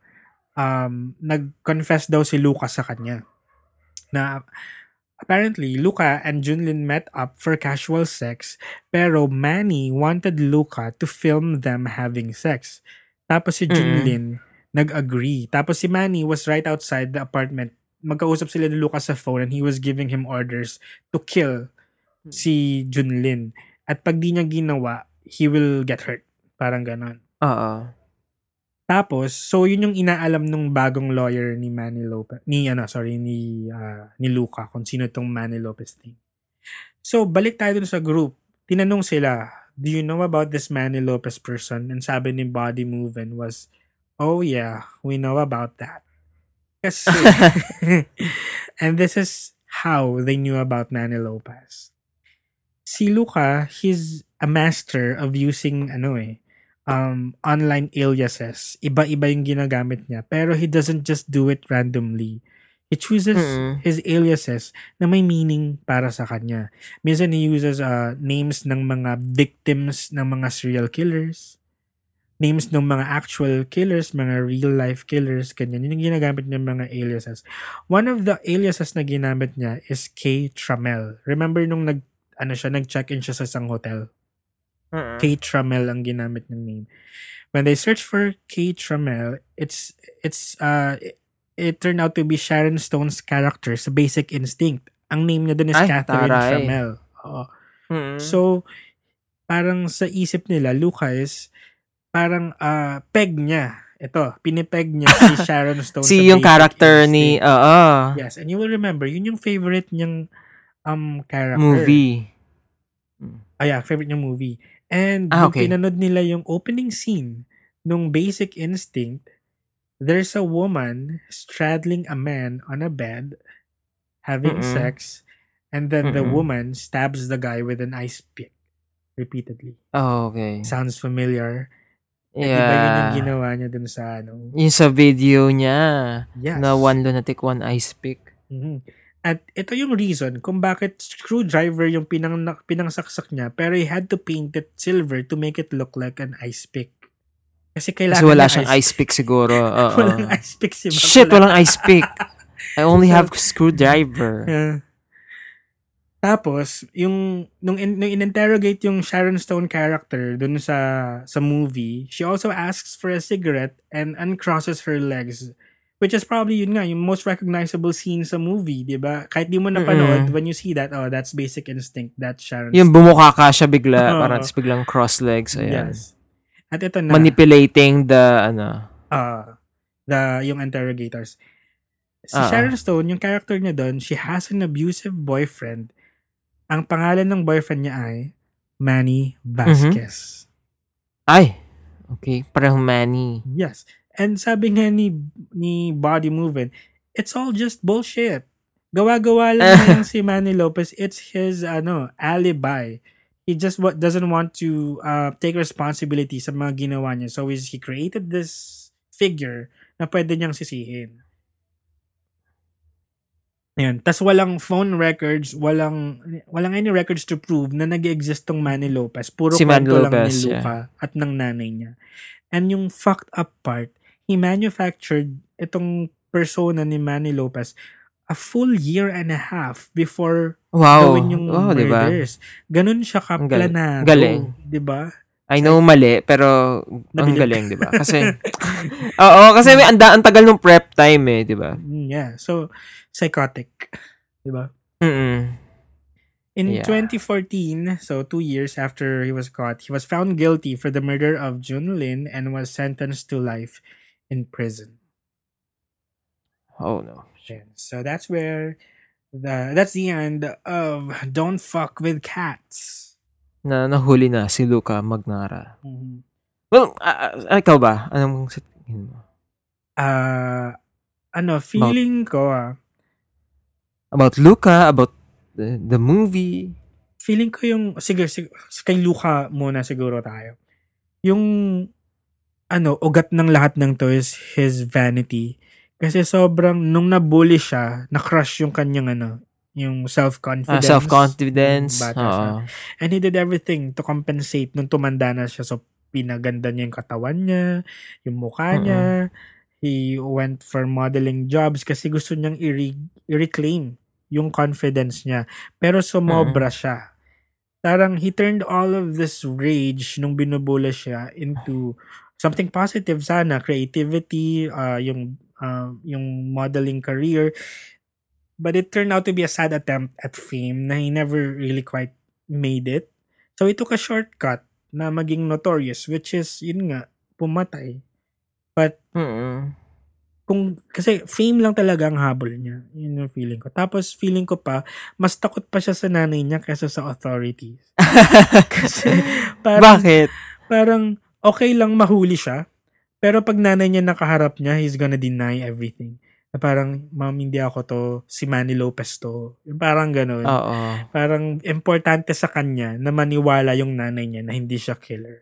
um, nag-confess daw si Luca sa kanya. Na apparently, Luca and Junlin met up for casual sex, pero Manny wanted Luca to film them having sex. Tapos si. Junlin nag-agree. Tapos si Manny was right outside the apartment. Magkausap sila ni Luca sa phone and he was giving him orders to kill si Junlin. At pag di niya ginawa, he will get hurt. Parang ganon. Oo. Tapos, so yun yung inaalam nung bagong lawyer ni Manny Lopez, ni ano, sorry, ni, ah, ni Luca, kung sino tong Manny Lopez thing. So, balik tayo dun sa group. Tinanong sila, do you know about this Manny Lopez person? And sabi ni Body Movin was, oh yeah, we know about that. Kasi, and this is how they knew about Manny Lopez. Si Luca, he's a master of using, ano eh, um, online aliases. Iba-iba yung ginagamit niya. Pero he doesn't just do it randomly. He chooses Mm-mm. his aliases na may meaning para sa kanya. Minsan he uses uh, names ng mga victims ng mga serial killers. Names ng mga actual killers, mga real life killers, ganyan. Yun yung ginagamit niya mga aliases. One of the aliases na ginamit niya is K. Tramel. Remember nung nag, ano siya, nag-check-in siya sa isang hotel? Mm-mm. K. Tramel ang ginamit ng name. When they search for K. Tramel, it's it's uh it, it turned out to be Sharon Stone's character sa Basic Instinct. Ang name niya dun is Ay, Catherine taray. Tramel. Oo. Mm-mm. So parang sa isip nila Lucas parang uh, peg niya. Ito, pinipeg niya si Sharon Stone si yung Basic character ni oo, Yes, and you will remember, yun yung favorite niyang um character. movie. Ah, yeah, favorite niyang movie. And Ah, okay. pinanood nila yung opening scene nung Basic Instinct, there's a woman straddling a man on a bed having Mm-mm. sex and then the Mm-mm. woman stabs the guy with an ice pick repeatedly. Oh, okay. Sounds familiar. Yeah. Iba yun yung ginawa niya dun sa ano. Yung sa video niya, Yes. na one lunatic, one ice pick. Mhm. At ito yung reason kung bakit screwdriver yung pinang pinangsaksak niya pero he had to paint it silver to make it look like an ice pick. Kasi kailangan Kasi wala siyang ice pick siguro. Oo. Walang ice pick si Mac. Shit, Wala. walang ice pick. I only have screwdriver. Yeah. Tapos, yung nung, in, nung in-interrogate yung Sharon Stone character dun sa sa movie, she also asks for a cigarette and uncrosses her legs. Which is probably yun nga, yung most recognizable scene sa movie, di ba? Kahit di mo napanood, Mm-mm. when you see that, oh, that's basic instinct. That's Sharon Yung bumuka ka siya bigla, Oo. parang biglang cross legs. Ayan. Yes. At ito na, Manipulating the, ano, uh, the, yung interrogators. Si Ah. Sharon Stone, yung character niya doon, she has an abusive boyfriend. Ang pangalan ng boyfriend niya ay Manny Vasquez. ay, okay, parang Manny. Yes. And sabi nga ni, ni Body Movement, it's all just bullshit. Gawa-gawa lang si Manny Lopez. It's his ano alibi. He just wa- doesn't want to uh, take responsibility sa mga ginawa niya. So is he created this figure na pwede niyang sisihin. Ayan. Tapos walang phone records, walang walang any records to prove na nag-exist tong Manny Lopez. Puro Si Manny kwento lang Lopez, ni Luca at ng nanay niya. And yung fucked up part, he manufactured itong persona ni Manny Lopez a full year and a half before Wow. gawin yung oh, murders. Ganun siya Ang kaplanado. galing. Di ba? I know mali, pero ang Nabilib galing, ka. di ba? Kasi, oo, kasi may anda, ang tagal ng prep time eh, di ba? Mm, Yeah. So, psychotic. Di ba? Mm-mm. In Yeah. 2014, so two years after he was caught, he was found guilty for the murder of Jun Lin and was sentenced to life in prison. Oh, no. So that's where the that's the end of Don't Fuck with Cats. Na nahuli na si Luca Magnara. Mm-hmm. Well, ah, ikaw ba? Anong sa tingin mo? Uh, ano, feeling ko ah, About Luca, about the, the movie. feeling ko yung, sige, sige, kay Luca muna siguro tayo. Yung, ano, ugat ng lahat ng to is his vanity. Kasi sobrang, nung nabully siya, na-crush yung kanyang, ano, yung self-confidence. self-confidence. Bata siya. Oo. And he did everything to compensate nung tumanda na siya. So, pinaganda niya yung katawan niya, yung mukha Mm-mm. niya. He went for modeling jobs kasi gusto niyang i-re- i-reclaim yung confidence niya. Pero sumobra siya. Parang he turned all of this rage nung binubula siya into something positive sana. Creativity, uh, yung, uh, yung modeling career. But it turned out to be a sad attempt at fame na he never really quite made it. So he took a shortcut na maging notorious which is yun nga pumatay. Mm-mm. Kung kasi fame lang talaga ang habol niya. Yun yung feeling ko. Tapos feeling ko pa mas takot pa siya sa nanay niya kaysa sa authorities. Kasi parang Bakit? parang okay lang mahuli siya. Pero pag nanay niya nakaharap niya, he's gonna deny everything. Na parang, ma'am, hindi ako to, si Manny Lopez to. Yung Parang ganun. Oo. parang importante sa kanya na maniwala yung nanay niya na hindi siya killer.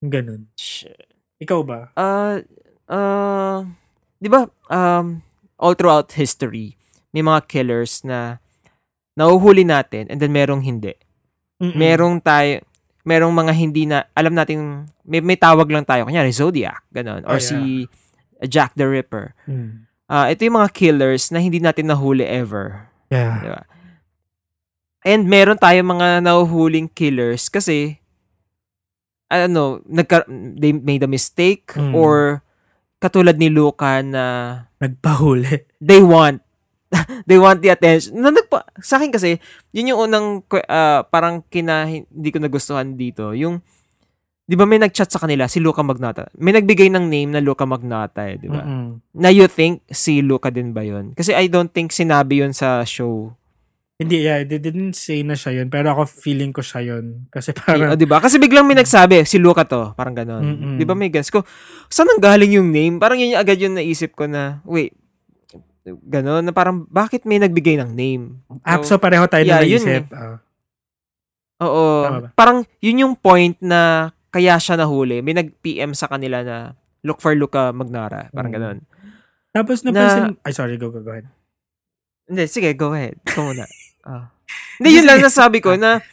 Ganun. Shit. Ikaw ba? Uh, uh, di ba, um, all throughout history, may mga killers na nauhuli natin and then merong hindi. Mm-mm. Merong tayo, merong mga hindi na, alam natin, may, may tawag lang tayo. Kanyari, Zodiac, ganun. Or Oh, yeah. si Jack the Ripper. Mm. Ah, ito yung mga killers na hindi natin nahuli ever. Yeah. Di ba? And meron tayong mga nahuhuling killers kasi ano, nagka, they made a mistake Mm. or katulad ni Luca na Nagpahuli. they want they want the attention. Na nagpa, sa akin kasi, yun yung unang ah, parang kina hindi ko nagustuhan dito. Yung 'di ba may nag-chat sa kanila si Luca Magnata. May nagbigay ng name na Luca Magnata eh, 'di ba? Mm-mm. Na you think si Luca din ba 'yon? Kasi I don't think sinabi 'yon sa show. Hindi, yeah, they didn't say na siya yun. Pero ako feeling ko siya yun. Kasi parang, di ba? Kasi biglang may nagsabi, si Luca to. Parang ganon. Mm-mm. Di ba may guess ko, saan ang galing yung name? Parang yun yung agad yung naisip ko na, wait, ganon, na parang, bakit may nagbigay ng name? ah, so pareho tayo Yeah, na yun naisip. Ah. Oo. Tama ba? Parang, yun yung point na kaya siya nahuli. May nag-PM sa kanila na, look for Luca Magnara. Parang Mm. ganon. Tapos napansin, ay sorry, go, go, go ahead. Hindi, sige, go ahead. Ikaw muna. Ah. Hindi, yun lang nasabi ko na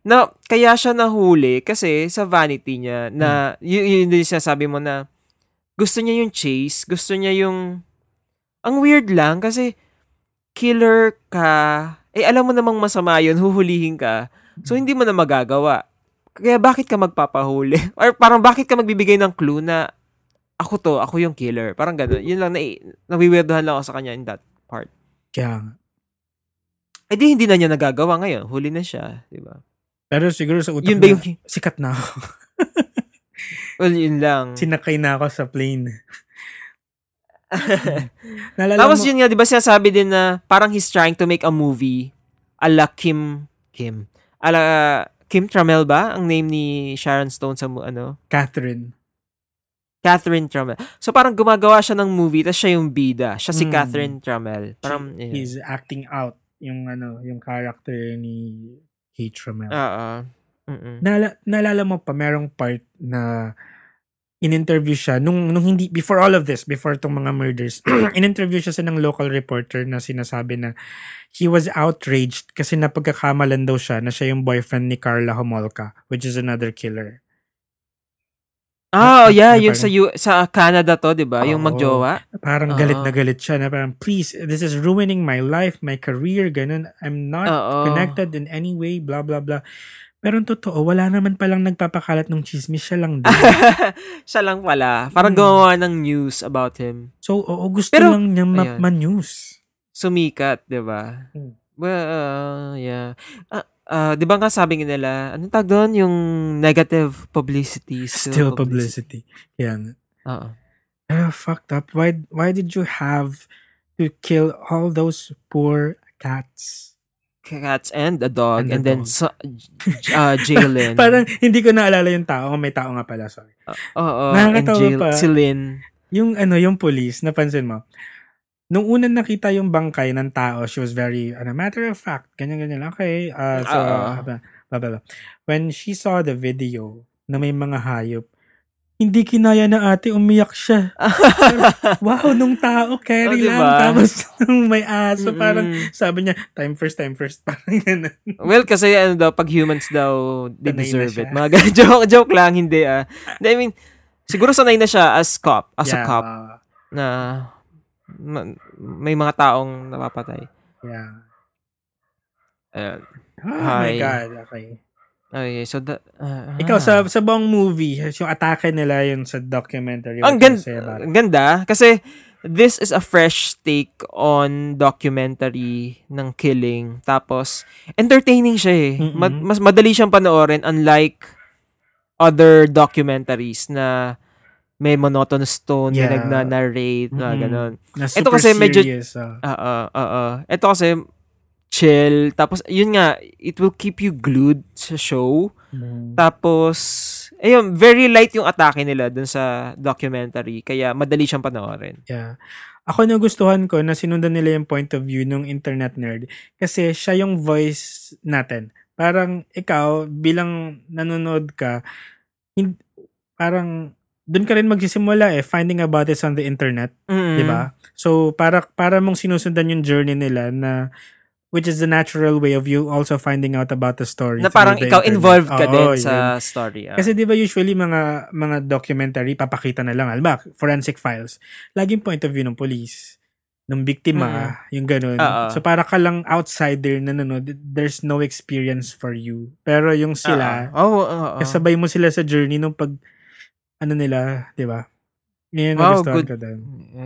na kaya siya nahuli kasi sa vanity niya na yun, yun din sinasabi mo na gusto niya yung chase, gusto niya yung ang weird lang kasi killer ka, eh alam mo namang masama yun, huhulihin ka. So hindi mo na magagawa. Kaya bakit ka magpapahuli? Or parang bakit ka magbibigay ng clue na ako to, ako yung killer. Parang gano'n. Yun lang, na, nawiwirdohan lang ako sa kanya in that part. Kaya nga. Eh di hindi na niya nagagawa ngayon. Huli na siya, di ba? Pero siguro sa utak Yun ba na, yung... sikat na ako. Well, yun lang. Sinakay na ako sa plane. Nalala Tapos mo, yun nga, di ba sinasabi din na parang he's trying to make a movie ala Kim, Kim, ala Kim Trammell ba? Ang name ni Sharon Stone sa ano? Catherine. Catherine Trammell. So parang gumagawa siya ng movie, tapos siya yung bida. Siya si Mm. Catherine Trammell. Parang, He- yeah. He's acting out yung ano, yung character ni Kate Trammell. Oo. Mm-mm. Nala, naalala mo pa, merong part na in-interview siya nung, nung hindi, before all of this, before tong mga murders, in-interview siya sa ng local reporter na sinasabi na he was outraged kasi napagkakamalan daw siya na siya yung boyfriend ni Carla Homolka, which is another killer. Ah, oh, Na- yeah, na yung parang- sa, U- sa Canada to, di ba? Yung magjowa. Parang galit Oo. na galit siya na parang, please, this is ruining my life, my career, ganun. I'm not Oo. connected in any way, blah, blah, blah. Pero totoo, wala naman palang nagpapakalat ng chismis, siya lang din. siya lang pala. Parang Hmm. gumawa ng news about him. so, oo, gusto Pero- lang niya ma- ma-news. Sumikat, di ba? Hmm. Well, uh, yeah. Ah, ah, di ba nga sabi nga nila, anong tag doon? Yung negative publicity. Still publicity. Kaya nga. Oo. Ah, fucked up. Why, why did you have to kill all those poor cats? Cats and a dog. And a And, then, dog. sa, uh, Jalen. Parang hindi ko naalala yung tao. May tao nga pala, sorry. Oo. and Nakakatawa Jail, pa. si Lynn. Yung ano, yung police, napansin mo, nung unang nakita yung bangkay ng tao, she was very, ano, matter of fact, ganyan-ganyan lang. Okay, uh, so, uh, blah, blah, blah. When she saw the video na may mga hayop, hindi kinaya na ate, umiyak siya. wow, nung tao, carry Oh, lang. diba? Tapos, nung may aso, parang, Mm-mm. sabi niya, time first, time first. Parang ganun. well, kasi ano daw, pag humans daw, they deserve it. Mga joke, joke lang, hindi ah. I mean, siguro sanay na siya as cop, as a Yeah, cop, uh, na ma- may mga taong napapatay. yeah. Ayun. Oh my Hi. God, okay. Okay, so the, ah, Ikaw, ah. sa, sa buong movie, yung atake nila yun sa documentary. Ang it? ang ganda kasi this is a fresh take on documentary ng killing. Tapos, entertaining siya eh. Mm-mm. Ma- mas madali siyang panoorin unlike other documentaries na may monotonous tone, may Yeah. nagna-narrate, na Mm-mm. ganun. Na Ito kasi medyo- serious, ah. Oo, oo. Ito kasi chill. Tapos, yun nga, it will keep you glued sa show. Mm. Tapos, ayun, very light yung atake nila dun sa documentary. Kaya madali siyang panoorin. Yeah. Ako nagustuhan ko na sinundan nila yung point of view ng internet nerd kasi siya yung voice natin. Parang ikaw, bilang nanonood ka, hin- parang doon ka rin magsisimula eh, finding about this on the internet, Mm. di ba? So, para, para mong sinusundan yung journey nila na which is the natural way of you also finding out about the story. Na parang ikaw internet. involved ka Oo, din yun. sa story. ah. Kasi 'di ba usually mga mga documentary papakita na lang alba forensic files. Laging point of view ng police, ng biktima, yung ganun. Oo. So para ka lang outsider na nanonood, there's no experience for you. Pero yung sila, Oo, oo, oo. kasabay mo sila sa journey nung pag ano nila, 'di ba? Yung Wow, good. ko doon.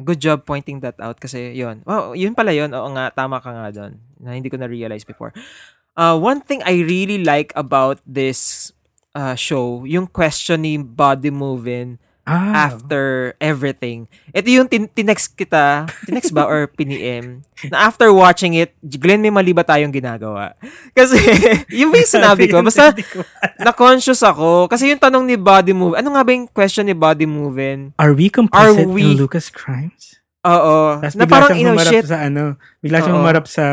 Good job pointing that out kasi yun. Wow, yun pala yun. Oo nga, tama ka nga doon. Na hindi ko na-realize before. Uh, one thing I really like about this uh, show, yung question ni Body Moving Ah, after everything. Ito yung tin- tinext kita, tinext ba or piniem, na after watching it, Glenn, may mali ba tayong ginagawa? Kasi, yung yung sinabi ko, basta na-conscious ako. Kasi yung tanong ni Body Move, ano nga ba yung question ni Body Moving? Are we complicit Are we- in Lucas crimes? Oo. Tapos Na parang, siyang humarap shit. sa ano, bigla siyang humarap sa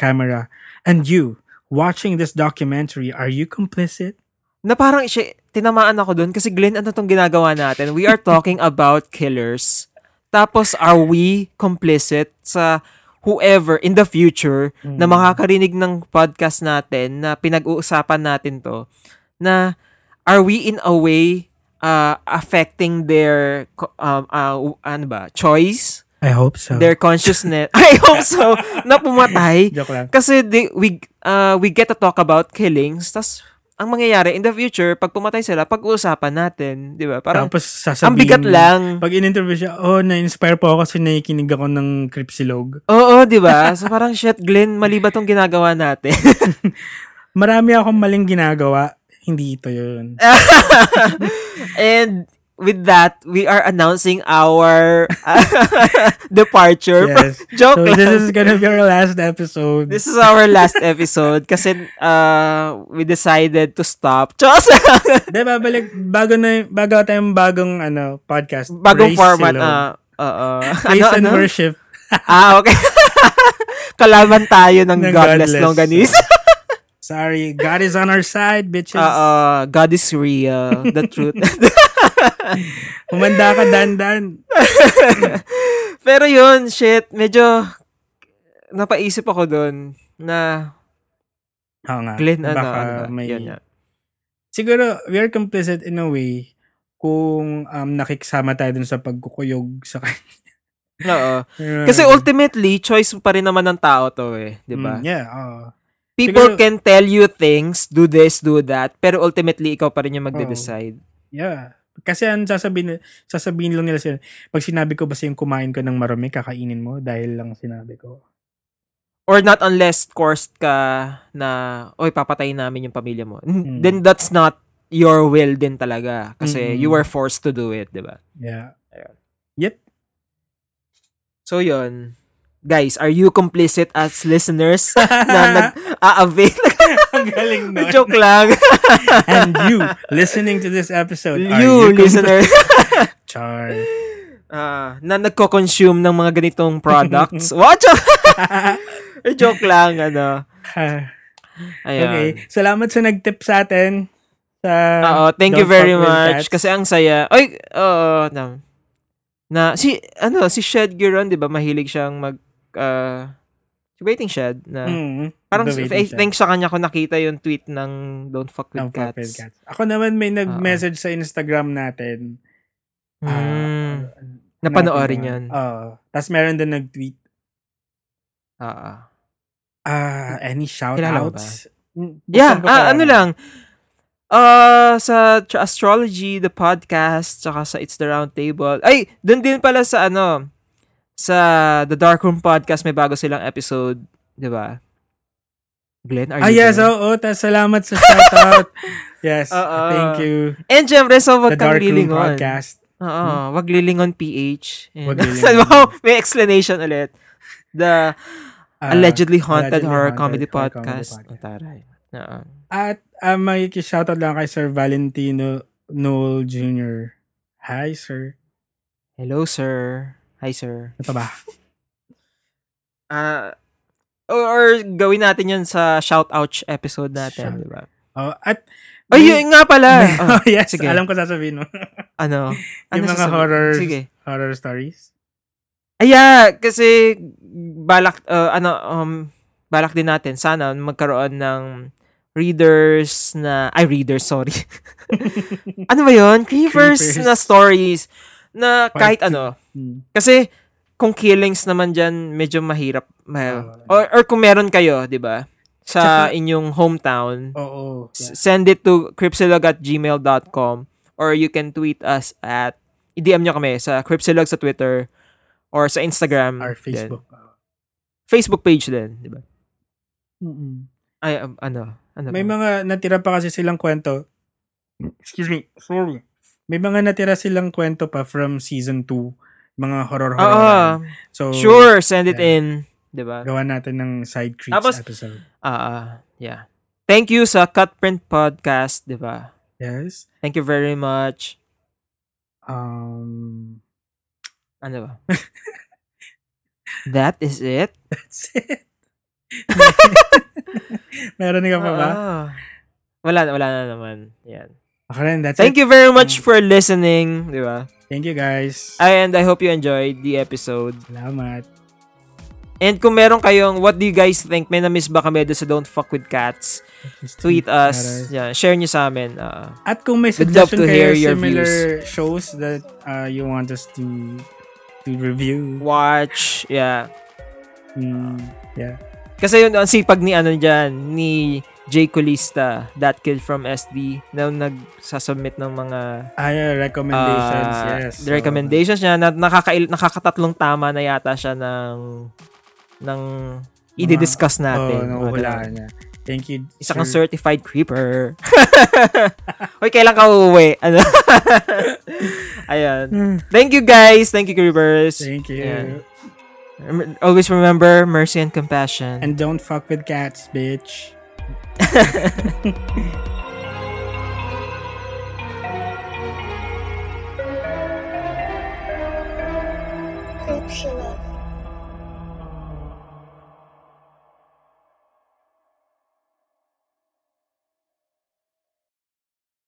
camera. And you, watching this documentary, are you complicit? Na parang, shit, tinamaan ako dun. Kasi Glenn, ano tong ginagawa natin? We are talking about killers. Tapos, are we complicit sa whoever in the future na makakarinig ng podcast natin na pinag-uusapan natin to na are we in a way uh, affecting their um, uh, ano ba choice I hope so. their consciousness I hope so na pumatay Joke lang. kasi di, we uh, we get to talk about killings tas ang mangyayari in the future pag pumatay sila pag-uusapan natin di ba parang Tapos sasabihin, ang bigat lang Pag in-interview siya, oh, na-inspire po ako kasi nakikinig ako ng Cripsilog. oo di ba so parang shit Glenn mali ba tong ginagawa natin Marami akong maling ginagawa. Hindi ito yun. and with that we are announcing our departure from Yes. joke So lang this is gonna be our last episode. This is our last episode kasi uh, we decided to stop. Diyos! Hindi, babalik, bago na, bago tayong bagong, ano, podcast. Bagong Praise format. Uh, oo. Praise ano, and ano? worship. Ah, okay. Kalaban tayo ng Ng godless, godless. longganese. Sorry, God is on our side, bitches. Oo. God is real. The truth. Humanda ka, dandan. Pero yun, shit, medyo napaisip ako doon na Oo nga. Glenn, ano, baka ano may... Yun nga. Siguro, we are complicit in a way kung um, nakikisama tayo dun sa pagkukuyog sa kanya. Oo. Kasi ultimately, choice pa rin naman ng tao to eh. Di ba? Mm, yeah, oo. People Siguro- can tell you things, do this, do that, pero ultimately, ikaw pa rin yung magde-decide. Yeah. Kasi ang sasabihin, sasabihin lang nila sila, pag sinabi ko basta yung kumain ko ng marami, kakainin mo dahil lang sinabi ko. Or not unless forced ka na, oy, papatayin namin yung pamilya mo. Mm. Then that's not your will din talaga. Kasi Mm-mm. you were forced to do it, di ba? Yeah. Ayun. Yep. So yun. Guys, are you complicit as listeners na nag-a-avail? Ang galing nun. Joke lang. And you, listening to this episode, are you, you listener. Char. Ah, na nagko-consume ng mga ganitong products. What? Joke lang, ano. Ayan. okay. Salamat sa nag-tip sa atin. Sa Oo, thank you very much. Cats. Kasi ang saya. Ay, oo, na, na, si, ano, si Shed Giron, di ba, mahilig siyang mag, uh, si Waiting Shed, na, Mm, parang, the I waiting shed. think sa kanya ko nakita yung tweet ng Don't Fuck With Don't fuck with Cats. cats. Ako naman may nag-message sa Instagram natin. Mm, Ah, napanoorin natin na- Oo. Tapos meron din nag-tweet. Oo. Ah, any shout-outs? Mm, Yeah, ah, ano lang. Uh, sa Tr- Astrology, the podcast, tsaka sa It's the Round Table. Ay, dun din pala sa ano, sa The Dark Room Podcast, may bago silang episode, di ba? Glenn, are Ah, you yes, there? oo. Tas salamat sa shoutout. yes, Oo. thank you. And syempre, so wag The kang Dark Room lilingon. Podcast. Oo, wag lilingon PH. And- Wag lilingon. wow, may explanation ulit. The Ah, allegedly haunted allegedly horror haunted comedy horror podcast. comedy Ang taray. Oo. At uh, may shoutout lang kay Sir Valentino Noel Jr. Hi, sir. Hello, sir. Hi, sir. Ito ba? Ah, or, or gawin natin yun sa shout-out episode natin, Shout- di ba? Oh, at Ay, may- yun nga pala. Oh, oh, yes, sige. alam ko sasabihin mo. ano? Ano yung mga sasabihin? horror Sige. horror stories. Ay, yeah, kasi balak, uh, ano, um, balak din natin, sana magkaroon ng readers na, ay, readers, sorry. ano ba yun? Creepers, Creepers. na stories na kahit ano. Hmm. Kasi, kung killings naman dyan, medyo mahirap. Ma- Oo. or, or kung meron kayo, di ba? Sa Tsaka- inyong hometown, Oo. s- send it to cripsilog at gmail.com or you can tweet us at, i-DM nyo kami sa cripsilog sa Twitter or sa Instagram. Our din. Facebook. Facebook page din, di ba? Mm-mm. Ay, um, ano? ano May ba? mga natira pa kasi silang kwento. Excuse me. Sorry. May mga natira silang kwento pa from season 2. Mga horror-horror. Ah, so, sure, send it yeah. in. 'Di ba? Gawa natin ng side creeps Tapos- episode. Ah, ah, yeah. Thank you sa Cutprint Podcast, 'di ba? Yes. Thank you very much. Um, Ano ba? That is it? that's it. Meron ka pa ba? Ah. wala, wala na naman. Yan. Okay rin, that's Thank it. you very much for listening, di ba? Thank you guys. And I hope you enjoyed the episode. Salamat. And kung meron kayong, what do you guys think? May na-miss ba kami doon sa Don't Fuck With Cats? Tweet us. Yeah, share nyo sa amin. Ah. At kung may suggestion to kayo similar shows that uh, you want us to to review. watch. Yeah. Mm, yeah. Kasi yun, ang sipag ni ano dyan, ni Jay Colista, that kid from SD, na nagsasubmit ng mga Ah, yeah, recommendations, ah, yes. the recommendations niya na nakakail, nakakatatlong tama na yata siya ng ng i-discuss So, oh, natin. Mga nahuhulaan ganun. niya. Thank you. Isa kang sir. certified creeper. Hoy, kailan ka uuwi? Ano? Ayan. Thank you guys. Thank you creepers. Thank you. Ayan. Always remember mercy and compassion. And don't fuck with cats, bitch. Hope